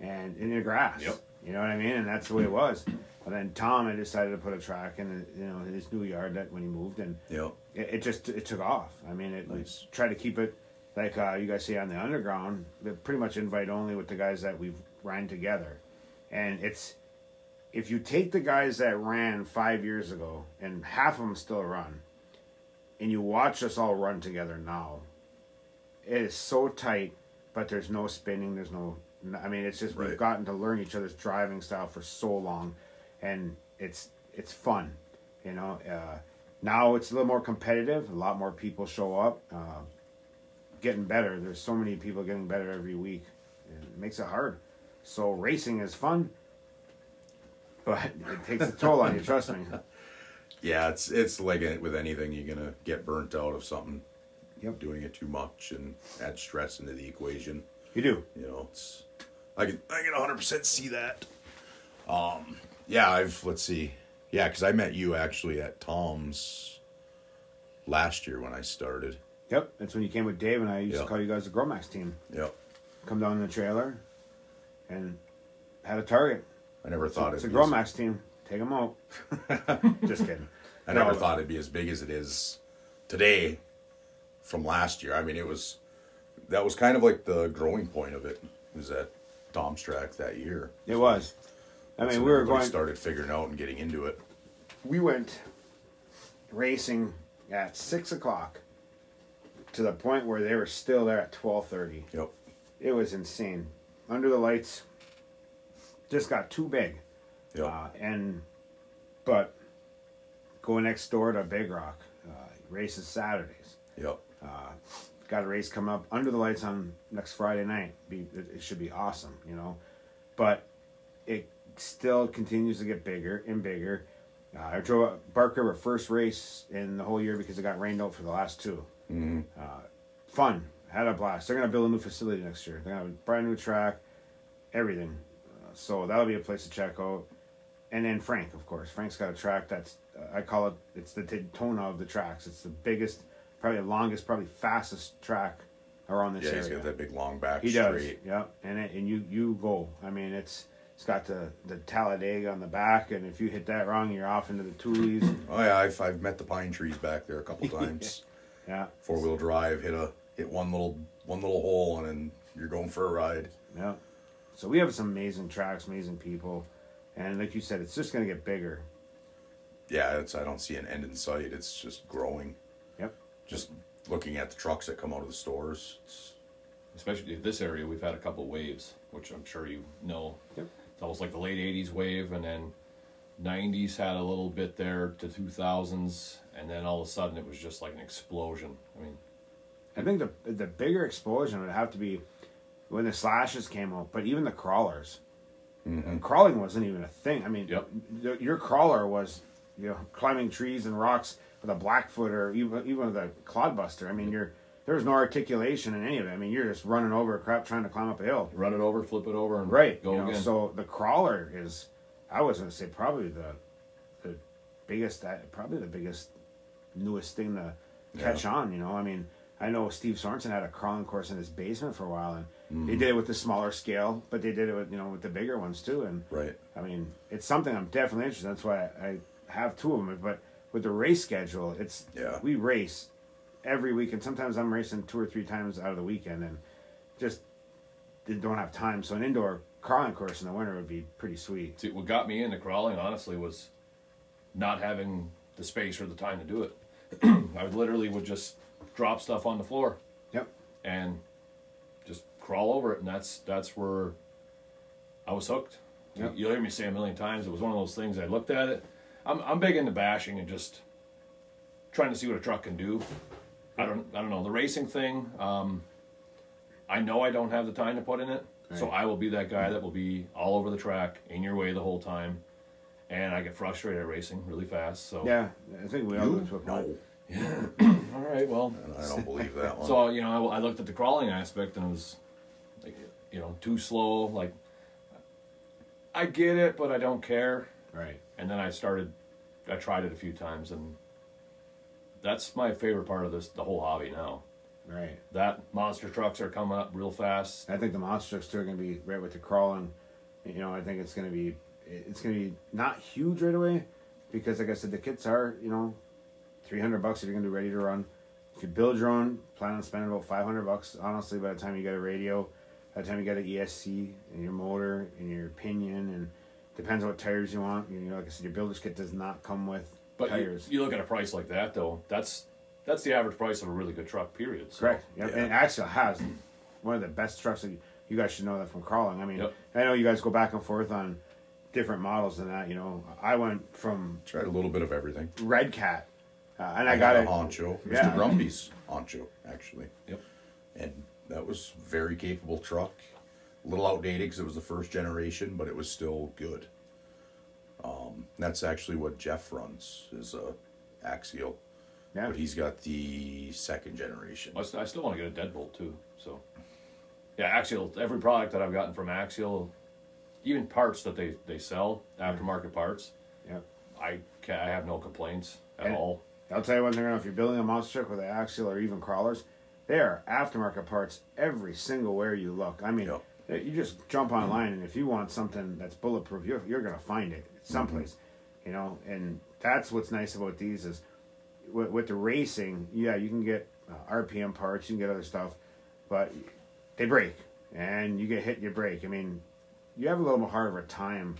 and in the grass. Yep. You know what I mean? And that's the way it was. But then Tom had decided to put a track in, you know, his new yard that when he moved, and Yeah. it, it just it took off. I mean, it Nice. try to keep it like uh, you guys see on the underground, but pretty much invite only with the guys that we've ran together, and it's if you take the guys that ran five years ago and half of them still run, and you watch us all run together now, it is so tight, but there's no spinning, there's no. I mean, it's just Right. we've gotten to learn each other's driving style for so long, and it's it's fun, you know. Uh, now it's a little more competitive. A lot more people show up. Uh, getting better. There's so many people getting better every week. And it makes it hard. So racing is fun, but it takes a toll on you. Trust me. Yeah, it's it's like it- with anything, you're gonna get burnt out of something. Yep. Doing it too much and add stress into the equation. You do. You know, it's I can I can 100 percent see that. Um, yeah, I've let's see, yeah, because I met you actually at Tom's last year when I started. Yep. That's when you came with Dave, and I used to call you guys the Growmax team. Yep. Come down in the trailer, and had a target. I never thought It's a it'd be as- Growmax team. Take them out. Just kidding. I never No. thought it'd be as big as it is today from last year. I mean, it was that was kind of like the growing point of it. Was at Tom's track that year. It was. I mean, we were everybody going. started figuring out and getting into it. we went racing at six o'clock to the point where they were still there at twelve thirty. Yep. It was insane. Under the lights, just got too big. Yep. Uh, and but go next door to Big Rock. Uh, races Saturdays. yep. Got a race coming up under the lights on next Friday night. Be it, it should be awesome, you know. But it still continues to get bigger and bigger. Uh, I drove Bark River first race in the whole year because it got rained out for the last 2 Mm-hmm. Uh, fun, had a blast. They're gonna build a new facility next year. They're gonna have a brand new track, everything. Uh, so that'll be a place to check out. And then Frank, of course. Frank's got a track that's uh, I call it. It's the Daytona of the tracks. It's the biggest, probably the longest, probably fastest track around this Yeah, area. he's got that big long back He does. straight. Yeah, and it, and you you go. I mean, it's it's got the the Talladega on the back, and if you hit that wrong, you're off into the Tules. Oh yeah, I've I've met the pine trees back there a couple times. Yeah, Four wheel drive, hit a hit one little one little hole, and then you're going for a ride. yeah. So we have some amazing tracks, amazing people, and like you said, it's just gonna get bigger. Yeah, it's I don't see an end in sight. It's just growing. Yep. Just looking at the trucks that come out of the stores. It's, especially this area, we've had a couple waves, which I'm sure you know. Yep. It's almost like the late '80s wave, and then '90s had a little bit there to 2000s, and then all of a sudden it was just like an explosion. I mean, I think the the bigger explosion would have to be when the slashes came out, but even the crawlers. Mm-hmm. And crawling wasn't even a thing. I mean, Yep. y- your crawler was, you know, climbing trees and rocks with a blackfoot or even even with a clodbuster. I mean, you're there was no articulation in any of it. I mean, you're just running over crap trying to climb up a hill. run it over, flip it over, and Right. go you know, again. so the crawler is, I was going to say probably the, the biggest, uh, probably the biggest, newest thing to catch on. You know, I mean, I know Steve Sorensen had a crawling course in his basement for a while, and Mm-hmm. they did it with the smaller scale, but they did it with you know with the bigger ones too. And right. I mean, it's something I'm definitely interested. in. That's why I have two of them. But with the race schedule, it's Yeah. we race every week, and sometimes I'm racing two or three times out of the weekend, and just don't have time. So an indoor crawling course in the winter would be pretty sweet. See, what got me into crawling, honestly, was not having the space or the time to do it. I would literally would just drop stuff on the floor Yep. and just crawl over it, and that's that's where I was hooked. Yep. You'll hear me say a million times. It was one of those things. I looked at it. I'm I'm big into bashing and just trying to see what a truck can do. I don't I don't know the racing thing. Um, I know I don't have the time to put in it, so I will be that guy that will be all over the track in your way the whole time, and I get frustrated at racing really fast. So Yeah, I think we all You? go to a point. No, all right, well, and I don't believe that one. so you know, I, I looked at the crawling aspect and it was, like, you know, too slow. Like, I get it, but I don't care. Right. And then I started, I tried it a few times, and that's my favorite part of this, the whole hobby now. Right. That monster trucks are coming up real fast. I think the monster trucks too are going to be right with the crawling. You know, I think it's going to be it's going to be not huge right away because, like I said, the kits are you know three hundred bucks if you're going to be ready to run. If you build your own, plan on spending about five hundred bucks. Honestly, by the time you get a radio, by the time you get an ESC and your motor and your pinion and depends on what tires you want. You know, like I said, your builder's kit does not come with But you, tires. you look at a price like that, though. That's that's the average price of a really good truck. Period. So, Correct. Yep. Yeah. And Axial has one of the best trucks. That you, you guys should know that from crawling. I mean, Yep. I know you guys go back and forth on different models than that. You know, I went from Tried a little bit of everything. Red Cat, uh, and I, I got got a it. honcho. It was Yeah. the Grumpy's honcho, actually. Yep. And that was very capable truck. A little outdated because it was the first generation, but it was still good. Um, that's actually what Jeff runs is a Axial, Yeah. but he's got the second generation. I st- I still want to get a deadbolt too. So, yeah, Axial. Every product that I've gotten from Axial, even parts that they they sell, aftermarket parts, Yeah. I ca I have no complaints at And- all. I'll tell you one thing: if you're building a monster truck with an Axial or even crawlers, they are aftermarket parts every single where you look. I mean, Yep. you just jump online, and if you want something that's bulletproof, you're, you're gonna find it mm-hmm. someplace, you know. And that's what's nice about these is with, with the racing. Yeah, you can get uh, RPM parts, you can get other stuff, but they break, and you get hit, you break. I mean, you have a little bit harder of a time,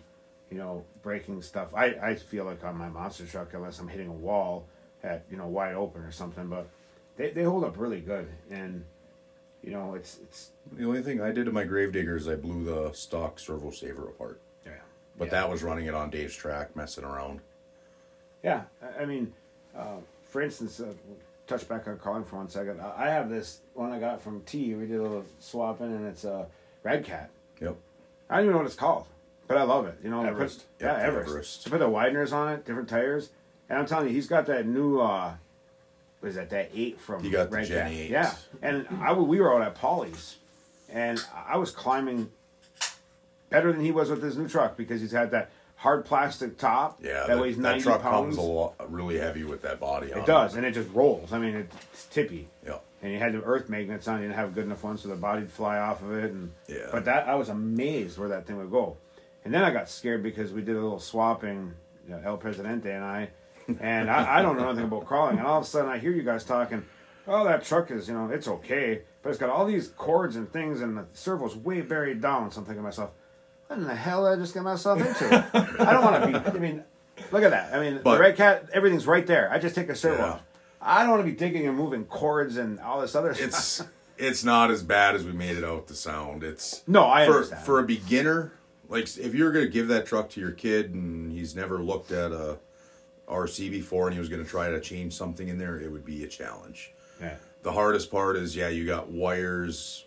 you know, breaking stuff. I, I feel like on my monster truck, unless I'm hitting a wall at you know wide open or something, but they, they hold up really good, and you know it's it's The only thing I did to my Gravedigger is I blew the stock servo saver apart. yeah But that was running it on Dave's track, messing around. yeah. I, I mean, uh, for instance, uh, touch back on Colin for one second. I, have this one I got from T. We did a little swapping, and it's a Red Cat. Yep. I don't even know what it's called, but I love it. You know, I put- Everest. yeah, Everest. Everest. So put the wideners on it, different tires, and I'm telling you, he's got that new. uh what is that? That eight from He got the Red Gen Cat. 8. Yeah, and I we were out at Polly's, and I was climbing better than he was with his new truck because he's had that hard plastic top. Yeah, that weighs that truck pounds. comes a lot, really heavy with that body on It does, and it just rolls. I mean, it's tippy. Yeah. And you had the earth magnets on. You didn't have good enough ones, so the body'd fly off of it. And Yeah. but that I was amazed where that thing would go. And then I got scared because we did a little swapping, you know, El Presidente and I, and I, I don't know nothing about crawling. And all of a sudden, I hear you guys talking. Oh, that truck is, you know, it's okay, but it's got all these cords and things, and the servo's way buried down. So I'm thinking to myself, what in the hell did I just get myself into? I don't want to be. I mean, look at that. I mean, the red cat, everything's right there. I just take a servo Yeah. I don't want to be digging and moving cords and all this other stuff. It's it's not as bad as we made it out to sound. It's No, I for understand. for a beginner. Like if you're gonna give that truck to your kid and he's never looked at a RC before and he was gonna try to change something in there, it would be a challenge. Yeah. The hardest part is yeah, you got wires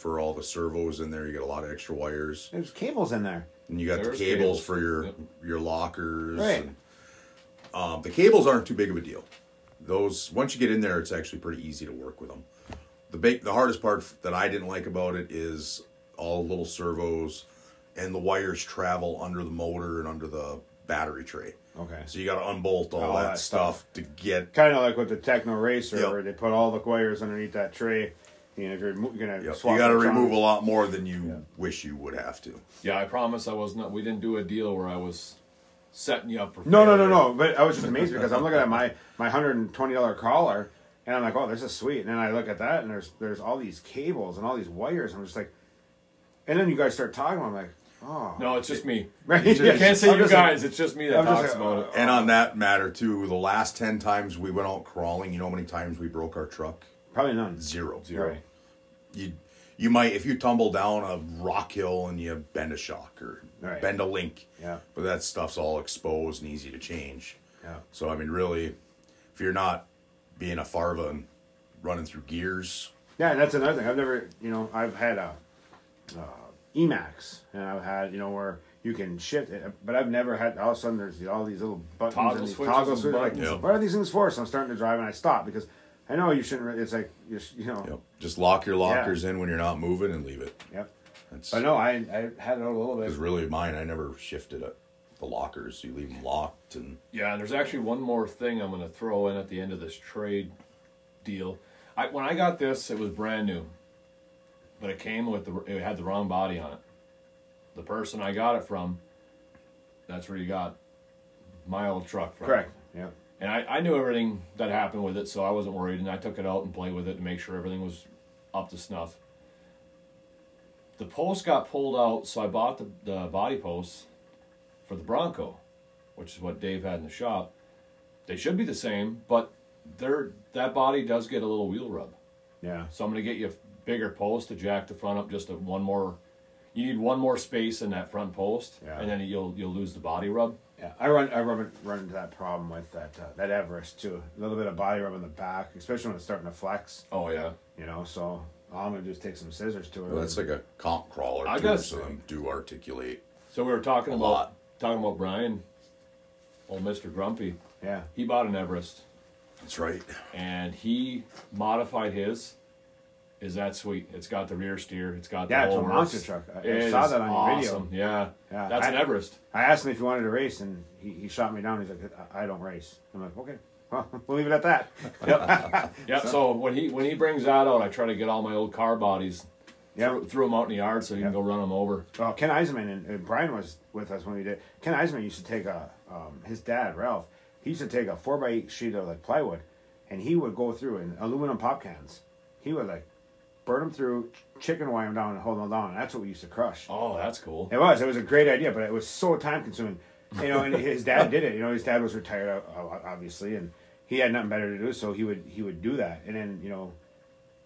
for all the servos in there. You got a lot of extra wires, There's cables in there. and you got There's the cables, cables. for your Yep. your lockers. Right. And, um, the cables aren't too big of a deal. Those once you get in there, it's actually pretty easy to work with them. The big, the hardest part that I didn't like about it is all the little servos and the wires travel under the motor and under the battery tray. Okay. So you got to unbolt all, All that, that stuff, to get. Kind of like with the Tekno Racer, Yep. where they put all the wires underneath that tray. You know, if you're, mo- you're gonna Yep, swap you got to the remove a lot more than you wish you would have to. Yeah, I promise I was not. We didn't do a deal where I was setting you up for. No, no, no, failure. no. But I was just amazed because I'm looking at my my hundred and twenty dollar collar, and I'm like, oh, this is sweet. And then I look at that, and there's there's all these cables and all these wires. I'm just like, and then you guys start talking. I'm like, oh, No, it's just me. Right? I can't say I'm you just like- guys. it's just me that I'm just talks like, about uh, it. And on that matter too, the last ten times we went out crawling, you know how many times we broke our truck? Probably none. Zero. Zero. Right. You you might if you tumble down a rock hill and you bend a shock or Right. bend a link. Yeah. But that stuff's all exposed and easy to change. Yeah. So I mean really if you're not being a farva and running through gears, Yeah, that's another thing. I've never, you know, I've had a uh, E-Maxx, and I've had, you know, where you can shift it, but I've never had. All of a sudden, there's all these little buttons Toggle and these switches toggle and switches. Like, buttons. Yeah. what are these things for? So I'm starting to drive, and I stop because I know you shouldn't. Really, it's like you, sh- know. you know, just lock your lockers in when you're not moving and leave it. Yep. That's But no, I I had it a little bit. because really mine I never shifted it. The lockers, you leave them locked and Yeah, and there's actually one more thing I'm going to throw in at the end of this trade deal. I, when I got this, it was brand new, but it came with the it had the wrong body on it. The person I got it from, that's where you got my old truck from. Correct. Yeah. And I, I knew everything that happened with it, so I wasn't worried. And I took it out and played with it to make sure everything was up to snuff. The post got pulled out, so I bought the, the body posts for the Bronco, which is what Dave had in the shop. They should be the same, but they're, that body does get a little wheel rub. Yeah. So I'm going to get you a bigger post to jack the front up just a, one more you need one more space in that front post, Yeah. and then you'll you'll lose the body rub. Yeah, I run I run run into that problem with that uh, that Everest too. A little bit of body rub in the back, especially when it's starting to flex. Oh yeah. You know, so all I'm gonna do is take some scissors to it. Well, that's like a comp crawler I too, guess- so them do articulate. So we were talking A about lot. talking about Brian, old Mister Grumpy. yeah, He bought an Everest That's right. and he modified his. Is that sweet? It's got the rear steer. It's got the Yeah, it's a monster works. truck. I- I saw that on your video. Yeah, Yeah, That's I- an Everest. I asked him if he wanted to race, and he, he shot me down. He's like, I, I don't race. I'm like, okay, well, we'll leave it at that. Yep. So when he when he brings that out, I try to get all my old car bodies, Yeah. throw, them out in the yard so you can go run them over. Well, Ken Eisenman and, and Brian was with us when we did. Ken Eisenman used to take a um, his dad Ralph. He used to take a four by eight sheet of like plywood, and he would go through in aluminum pop cans. He would like burn them through, chicken wire them down, and hold them down. That's what we used to crush. Oh, that's cool. It was. It was a great idea, but it was so time consuming. You know, and his dad did it. You know, his dad was retired, obviously, and he had nothing better to do, so he would he would do that. And then you know,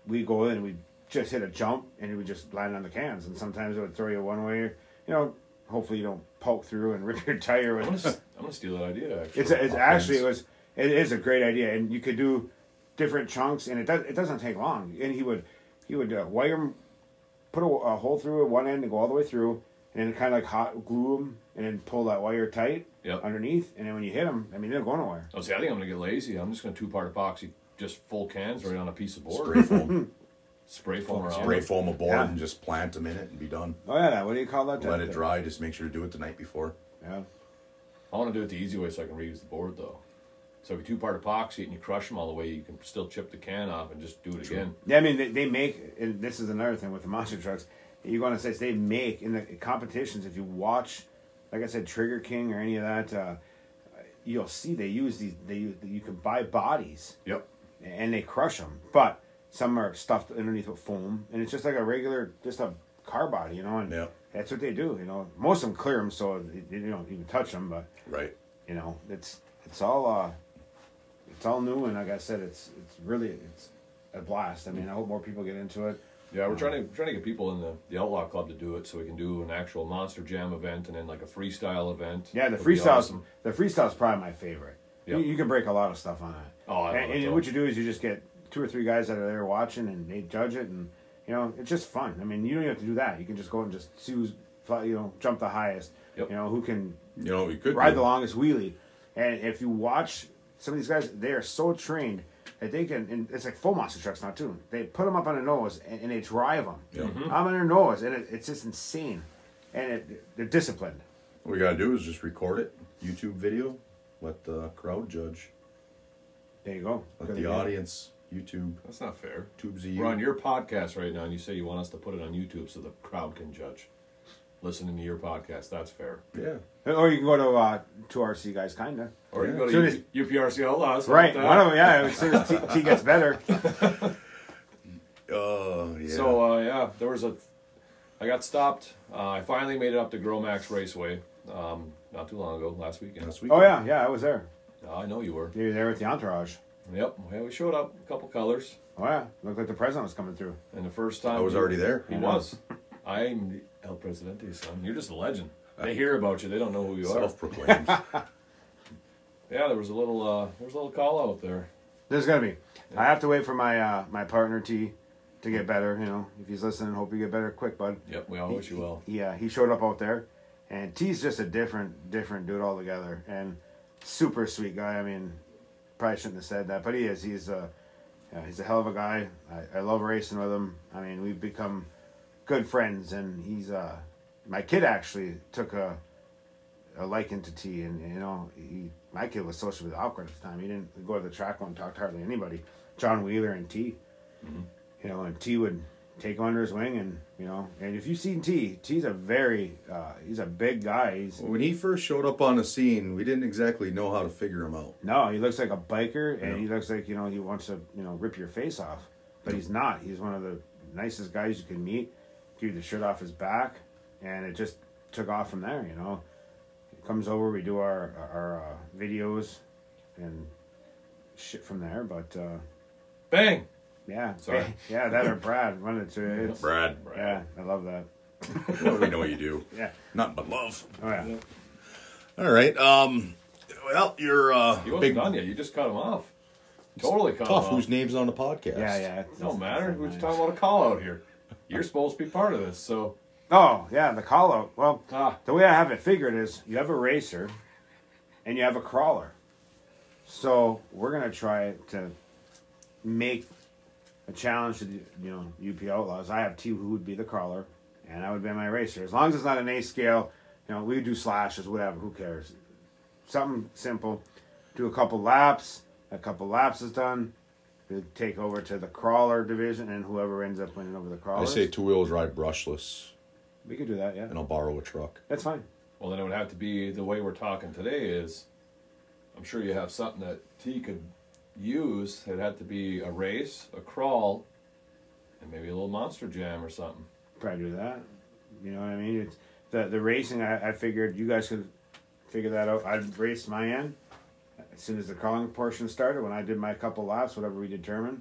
we go in, we just hit a jump, and it would just land on the cans. And sometimes it would throw you one way. You know, hopefully you don't poke through and rip your tire. I'm gonna, I'm gonna steal that idea. Actually, it's it's actually it was it is a great idea, and you could do different chunks, and it does it doesn't take long. And he would he would uh, wire 'em put a, a hole through at one end and go all the way through, and then kind of like hot glue them, and then pull that wire tight Yep. underneath, and then when you hit them, I mean they'll go nowhere. Oh, see, I think I'm gonna get lazy. I'm just gonna two part epoxy, just full cans right on a piece of board. Spray foam, Spray foam around. spray foam a board Yeah. and just plant them in it and be done. Oh yeah, what do you call that? Let That- it dry. Just make sure to do it the night before. Yeah, I want to do it the easy way so I can reuse the board though. So if you two part epoxy it and you crush them all the way, you can still chip the can off and just do it again. yeah. I mean they, they make, and this is another thing with the monster trucks. You're going to say they make in the competitions. If you watch, like I said, Trigger King or any of that, uh, you'll see they use these. They use, you can buy bodies Yep. and they crush them. But some are stuffed underneath with foam, and it's just like a regular, just a car body, you know. And Yeah. that's what they do, you know. Most of them clear them so you you don't even touch them, but Right. you know, it's it's all uh, it's all new, and like I said, it's it's really it's a blast. I mean, I hope more people get into it. Yeah, we're um, trying to trying to get people in the, the outlaw club to do it so we can do an actual monster jam event and then like a freestyle event. Yeah, the Would be freestyle's awesome. the freestyle's probably my favorite. Yeah. You, you can break a lot of stuff on that. Oh, I love and, and what you do is you just get two or three guys that are there watching, and they judge it, and you know it's just fun. I mean, you don't have to do that. You can just go and just choose, fly- you know, jump the highest. Yep. You know who can You know, you could ride do- the longest wheelie. And if you watch some of these guys, they are so trained that they can. And it's like full monster trucks now too. They put them up on their nose and, and they drive them. Yeah. Mm-hmm. I'm on their nose, and it, it's just insane. And it, they're disciplined. What we gotta do is just record it, YouTube video, let the crowd judge, There you go. let Good the idea. audience YouTube, That's not fair. tubes of We're on your podcast right now, and you say you want us to put it on YouTube so the crowd can judge. Listening to your podcast, that's fair. Yeah. Or you can go to uh, to RC guys, kinda. Or you Yeah. can go Soon to as- U- UPRC Outlaws. how Right. One of them, yeah. As soon as T, T gets better. Oh yeah. So uh, yeah, there was a. I got stopped. Uh, I finally made it up to Growmax Raceway. Um, not too long ago, last weekend. last week. Oh yeah, yeah. I was there. Uh, I know you were. You were there with the entourage. Yep. Yeah, we showed up. A couple colors. Oh yeah. Looked like the president was coming through. And the first time I was already there. He was. I'm the El Presidente, son. You're just a legend. They hear about you. They don't know who you are. Self-proclaimed. Yeah, there was a little. Uh, there was a little call out there. There's gonna be. I have to wait for my uh, my partner T to get better. You know, if he's listening, hope you get better quick, bud. Yep. We all wish you well. Yeah, he showed up out there, and T's just a different different dude altogether, and super sweet guy. I mean, probably shouldn't have said that, but he is. He's a yeah, he's a hell of a guy. I, I love racing with him. I mean, we've become good friends, and he's uh my kid actually took a a liking to T, and you know he my kid was socially awkward at the time. He didn't go to the track and talk to hardly anybody. John Wheeler and T, you know, and T would take him under his wing, and you know, and if you've seen T, T's a very uh, he's a big guy. He's when he first showed up on the scene, we didn't exactly know how to figure him out. no, he looks like a biker, and Yeah. he looks like you know he wants to you know rip your face off, but he's not. He's one of the nicest guys you can meet. Give the shirt off his back, and it just took off from there. You know, he comes over, we do our our uh, videos, and shit from there. But uh, Bang. yeah, Sorry. yeah, that or Brad, one of the two. It's, Brad. Yeah, I love that. well, we know what you do. Yeah. Nothing but love. Oh yeah. All right. Um. Well, you're uh He wasn't big done yet. You just cut him off. Totally cut tough. him off. Whose name's on the podcast? Yeah, yeah. It don't matter. We're just talking about a call out here. You're supposed to be part of this, so Oh yeah, the call out. Well, ah, the way I have it figured is you have a racer, and you have a crawler. So we're gonna try to make a challenge to the you know UP Outlaws. I have two who would be the crawler, and I would be my racer. As long as it's not an A scale, you know we do slashes, whatever. Who cares? Something simple. Do a couple laps. A couple laps is done. We take over to the crawler division, and whoever ends up winning over the I say two wheels ride brushless, we could do that. Yeah, and I'll borrow a truck. that's fine. well then it would have to be the way we're talking today is. I'm sure you have something that T could use. It'd have to be a race, a crawl, and maybe a little monster jam or something. probably do that. You know what I mean? It's the the racing. I, I figured you guys could figure that out. I'd race my end as soon as the crawling portion started. When I did my couple laps, whatever we determined,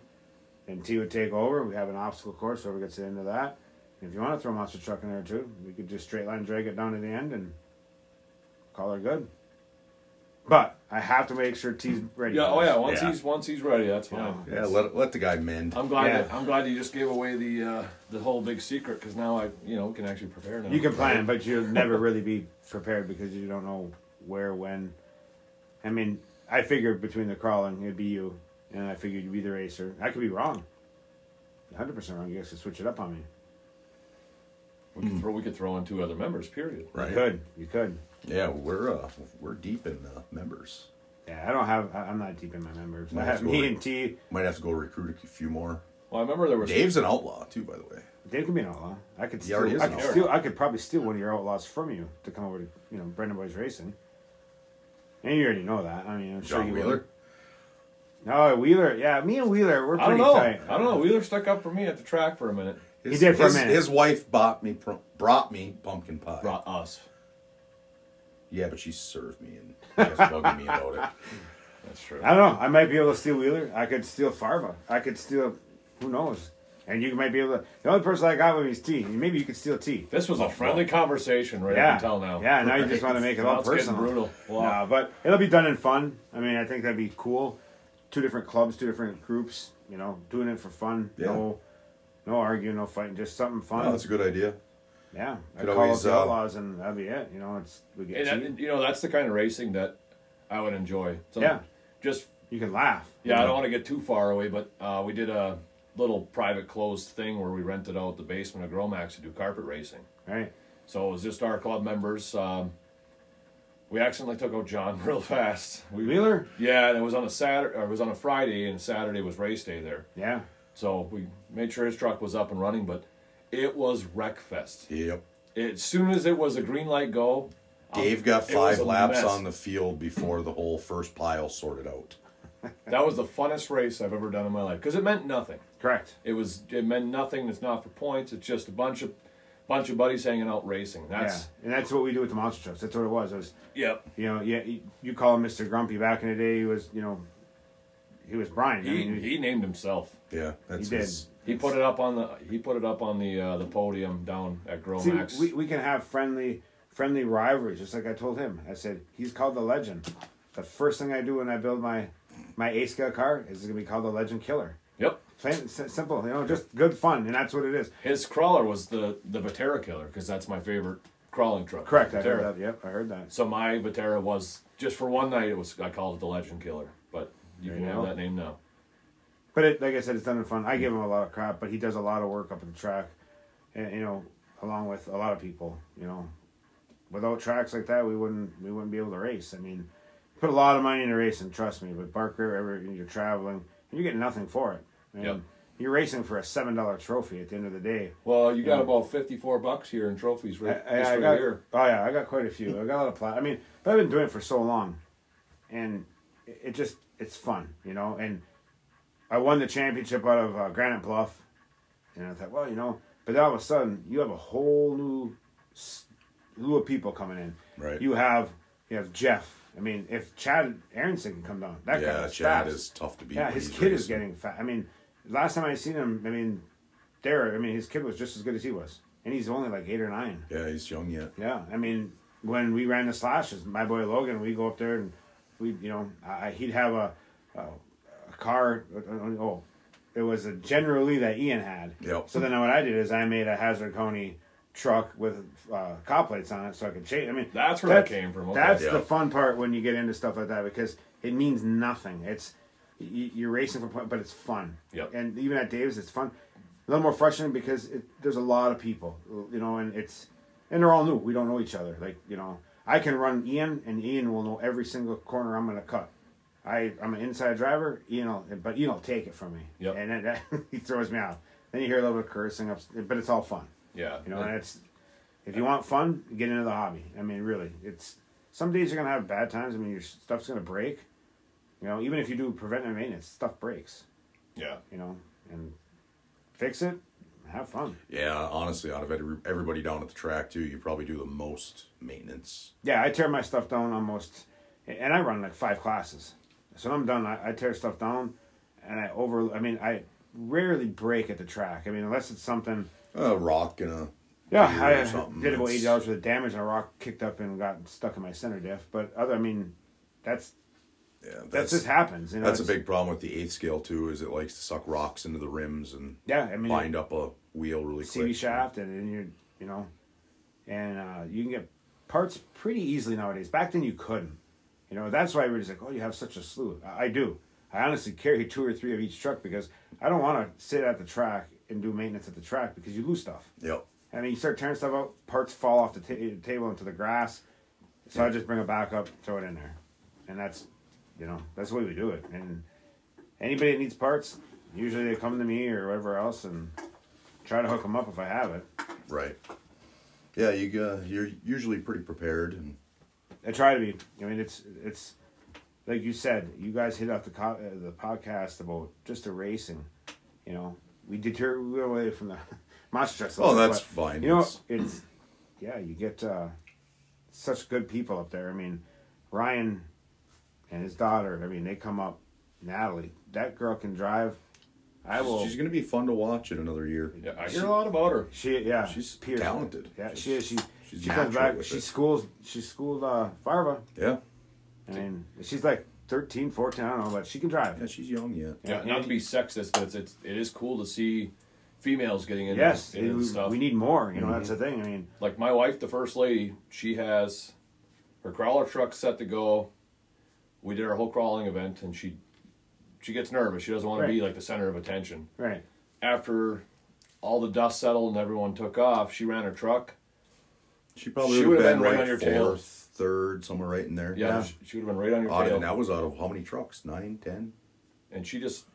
and T would take over. We have an obstacle course. Whoever gets to the end of that. And if you want to throw a monster truck in there too, we could just straight line drag it down to the end and call her good. But I have to make sure T's ready. Yeah. Oh yeah. Once Yeah. he's once he's ready, that's fine. know, Yeah, let let the guy mend. I'm glad. Yeah. That, I'm glad you just gave away the uh, the whole big secret because now I you know we can actually prepare now. You can plan, but you'll never really be prepared because you don't know where, when. I mean, I figured between the crawling, it'd be you, and I figured you'd be the racer. I could be wrong. 100% wrong. You guys could switch it up on me. We could throw. We could throw in two other members. Period. You Right. could. You could. Yeah, we're uh we're deep in uh, members. Yeah, I don't have, I- I'm not deep in my members. I Might have have to me and T. Might have to go recruit a few more. Well, I remember there was Dave's an outlaw too, by the way. Dave could be an outlaw. I could He steal, is I an could outlaw. steal, I could probably steal one of your outlaws from you to come over to, you know, Brendan Boys Racing. And you already know that. I mean, I'm sure John you Wheeler. No, Wheeler. Yeah, me and Wheeler, we're I pretty don't know. tight. I don't know. Wheeler stuck up for me at the track for a minute. His, did for a minute. his wife bought me pr- brought me pumpkin pie. Brought us. Yeah, but she served me and she was bugging me about it. That's true. I don't know. I might be able to steal Wheeler. I could steal Farva. I could steal. Who knows? And you might be able to. The only person I got with me is T. Maybe you could steal T. This was a friendly conversation right Yeah. up until now. Yeah. Now you just want to make it Now all it's personal. brutal. Wow. No, but it'll be done in fun. I mean, I think that'd be cool. Two different clubs, two different groups. You know, doing it for fun. Yeah. No, no arguing, no fighting. Just something fun. Oh, that's a good idea. yeah. I Could call up always, the uh, outlaws, and that'd be it. You know, it's we get And, that- you know that's the kind of racing that I would enjoy. So Yeah. Just You can laugh. yeah, I don't want to get too far away, but uh, we did a little private closed thing where we rented out the basement of Growmax to do carpet racing. Right. So it was just our club members. Um, we accidentally took out John real fast. We, Wheeler. Yeah, and it was on a Saturday. It was on a Friday, and Saturday was race day there. Yeah. So we made sure his truck was up and running, but it was wreck fest. Yep. As soon as it was a green light go, um, Dave got five laps mess. on the field before the whole first pile sorted out. That was the funnest race I've ever done in my life because it meant nothing. Correct. It was it meant nothing. It's not for points. It's just a bunch of bunch of buddies hanging out racing. That's yeah. And that's what we do with the monster trucks. That's what it was. It was yep. You know, yeah, you- you call him Mr. Grumpy. Back in the day, he was, you know, he was Brian. I He mean, he named himself. Yeah, that's He did. his- He put it up on the he put it up on the uh, the podium down at see, Growmax. we, we can have friendly friendly rivalries, just like I told him. I said he's called the Legend. The first thing I do when I build my my A scale car is it's gonna be called the Legend Killer. Plain simple, you know, just good fun, and that's what it is. His crawler was the the Vaterra killer because that's my favorite crawling truck. Correct. I heard that. Yep, I heard that. So my Vaterra was just for one night. It was I called it the Legend Killer, but you There can you have that name now. But it, like I said, it's done in fun. I give him a lot of crap, but he does a lot of work up at the track, and you know, along with a lot of people. You know, without tracks like that, we wouldn't we wouldn't be able to race. I mean, put a lot of money into racing, trust me. But Barker, ever you're traveling, and you're getting nothing for it. And Yep. You're racing for a seven dollar trophy at the end of the day. Well, you got Yeah. about fifty four bucks here in trophies right I- just I got, year. oh yeah, I got quite a few. I got a lot of plat. I mean, but I've been doing it for so long, and it, it just it's fun, you know. And I won the championship out of uh, Granite Bluff, and I thought, well, you know, but then all of a sudden you have a whole new slew of people coming in. Right. You have you have Jeff. I mean, if Chad Aronson can come down, that guy yeah, is Chad fast. is tough to beat. Yeah, his he's kid is getting fat. I mean, last time I seen him, I mean, there. I mean, his kid was just as good as he was. and he's only like eight or nine. Yeah, he's young yet. Yeah, I mean, when we ran the slashes, my boy Logan, we go up there and we, you know, I, he'd have a, a, a car. uh, Oh, it was a generally that Ian had. Yep. So then what I did is I made a Hazzard County truck with uh, cop plates on it, so I could chase. I mean, That's where that came from, okay. That's Yeah. the fun part when you get into stuff like that because it means nothing. It's you, you're racing for point, but it's fun. Yep. And even at Dave's, it's fun. A little more frustrating because it, there's a lot of people, you know, and it's and they're all new. We don't know each other. Like you know, I can run Ian, and Ian will know every single corner I'm going to cut. I I'm an inside driver. Ian, will, but Ian will take it from me. Yep. And then he throws me out. Then you hear a little bit of cursing up, but it's all fun. Yeah. You know, and it's if you want fun, get into the hobby. I mean, really, it's some days you're gonna have bad times. I mean, your stuff's gonna break. You know, even if you do preventive maintenance, stuff breaks. yeah. You know, and fix it, have fun. Yeah, honestly, out of every, everybody down at the track too, you probably do the most maintenance. Yeah, I tear my stuff down almost, and I run like five classes. So when I'm done, I, I tear stuff down, and I over. I mean, I rarely break at the track. I mean, unless it's something. A rock and a Yeah, I did about eighty dollars worth of damage, and a rock kicked up and got stuck in my center diff. But other, I mean, that's Yeah, that that's just happens. You know, that's a big problem with the eighth scale too. Is it likes to suck rocks into the rims and Yeah, I mean, bind up a wheel really quick. CV shaft, and then you you know, and uh, you can get parts pretty easily nowadays. Back then you couldn't. You know, that's why just like, oh, you have such a slew. I, I do. I honestly carry two or three of each truck because I don't want to sit at the track and do maintenance at the track because you lose stuff. Yep. I mean, you start tearing stuff out, parts fall off the ta- table into the grass. So I just bring it back up, throw it in there, and that's, you know, that's the way we do it. And anybody that needs parts, usually they come to me or whatever else, and try to hook them up if I have it. Right. Yeah, you uh, you're usually pretty prepared and I try to be. I mean, it's it's like you said. You guys hit off the co- uh, the podcast about just the racing. You know, we deter we went away from the monster trucks. Oh, that's but, fine. You know, It's- it's yeah. You get uh, such good people up there. I mean, Ryan and his daughter. I mean, they come up. Natalie, that girl can drive. I will. she's gonna be fun to watch in another year. Yeah. I hear a lot about her. She yeah, She's Pierce. talented. Yeah, She's- she is. She she's she comes back. She it. schools. She schooled uh, Farva. Yeah. I mean, she's like 13, 14, I don't know, but she can drive. Yeah, she's young yet. Yeah. Not to be sexist, but it's, it's it is cool to see females getting into, Yes, into we, stuff. we need more. You know, that's the thing. I mean, like my wife, the first lady, she has her crawler truck set to go. We did our whole crawling event, and she she gets nervous. She doesn't want to be like the center of attention. right. After all the dust settled and everyone took off, she ran her truck. She probably She would would've been, been right right on your tail. fourth, third, somewhere right in there. Yeah, Yeah. She, she would have been right on your Out of- tail. and that was out of how many trucks? Nine, ten? and she just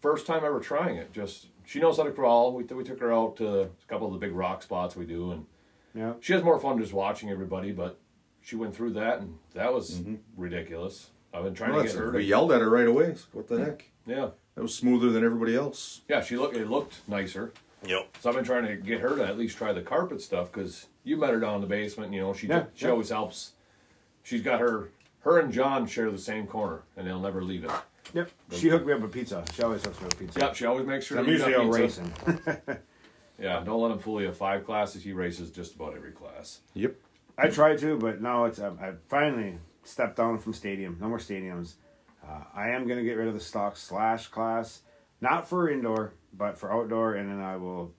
first time ever trying it. Just she knows how to crawl. We we took her out to a couple of the big rock spots we do, and Yeah. she has more fun just watching everybody. But she went through that, and that was Mm-hmm. ridiculous. I've been trying Well, to get that's- her. To, we yelled at her right away. What the heck? yeah, That was smoother than everybody else. yeah. She looked. It looked nicer. Yep. So I've been trying to get her to at least try the carpet stuff because you met her down in the basement. You know, she Yeah, she yeah. always helps. She's got her. Her and John share the same corner, and they'll never leave it. Yep. She hooked me up with pizza. She always hooks me up with pizza. Yep, she always makes sure. I'm you usually out racing. Yeah, don't let him fool you. Five classes, he races just about every class. Yep. I try to, but now it's um, I finally stepped down from stadium. No more stadiums. Uh, I am gonna get rid of the stock slash class, not for indoor, but for outdoor, and then I will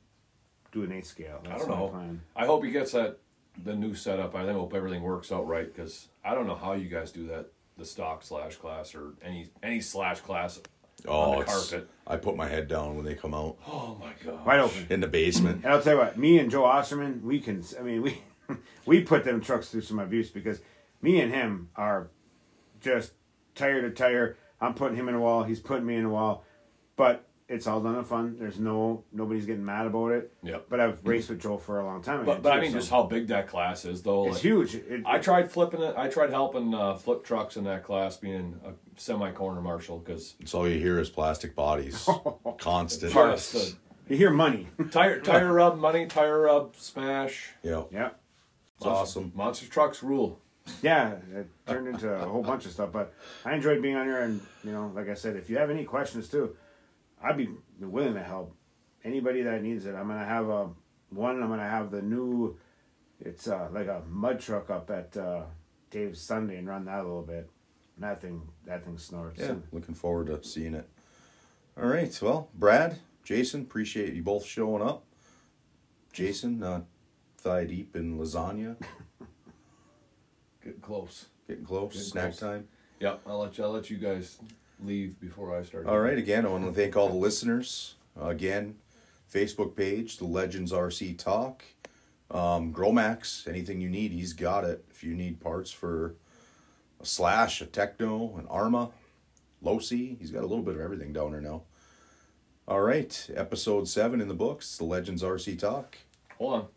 do an eight scale. I don't my know. plan. I hope he gets that the new setup. I think hope everything works out right because I don't know how you guys do that. The stock slash class or any any slash class Oh, on the it's- carpet. I put my head down when they come out Oh my god! Wide open. in the basement. And I'll tell you what, me and Joe Osterman, we can. I mean, we we put them trucks through some abuse because me and him are just tire to tire. I'm putting him in a wall. He's putting me in a wall. But it's all done in fun. There's no nobody's getting mad about it. Yep. But I've raced with Joe for a long time. But, but I mean, so just how big that class is, though. it's like- huge. It, I tried flipping it. I tried helping uh, flip trucks in that class, being a semi corner marshal, because It's all you hear is plastic bodies. Constant. just uh, you hear money. tire tire rub money, tire rub smash. Yeah. yeah. It's awesome. Monster trucks rule. Yeah, it turned into a whole bunch of stuff. But I enjoyed being on here, and you know, like I said, if you have any questions too, I'd be willing to help anybody that needs it. I'm gonna have a one I'm gonna have the new. It's uh, like a mud truck up at uh, Dave's Sunday and run that a little bit. And that thing, that thing snorts. Yeah, looking forward to seeing it. All right, well, Brad, Jason, appreciate you both showing up. Jason, uh, thigh deep in lasagna, Getting close. getting close, Getting snack close. time. Yep, I'll let you. I'll let you guys leave before I start. All right, again, I want to thank all the listeners. Uh, again, Facebook page, the Legends RC Talk. Um, Growmax, anything you need, he's got it. If you need parts for a Slash, a Tekno, an ARRMA, Losi, he's got a little bit of everything down there now. All right, episode seven in the books, the Legends RC Talk. Hold on.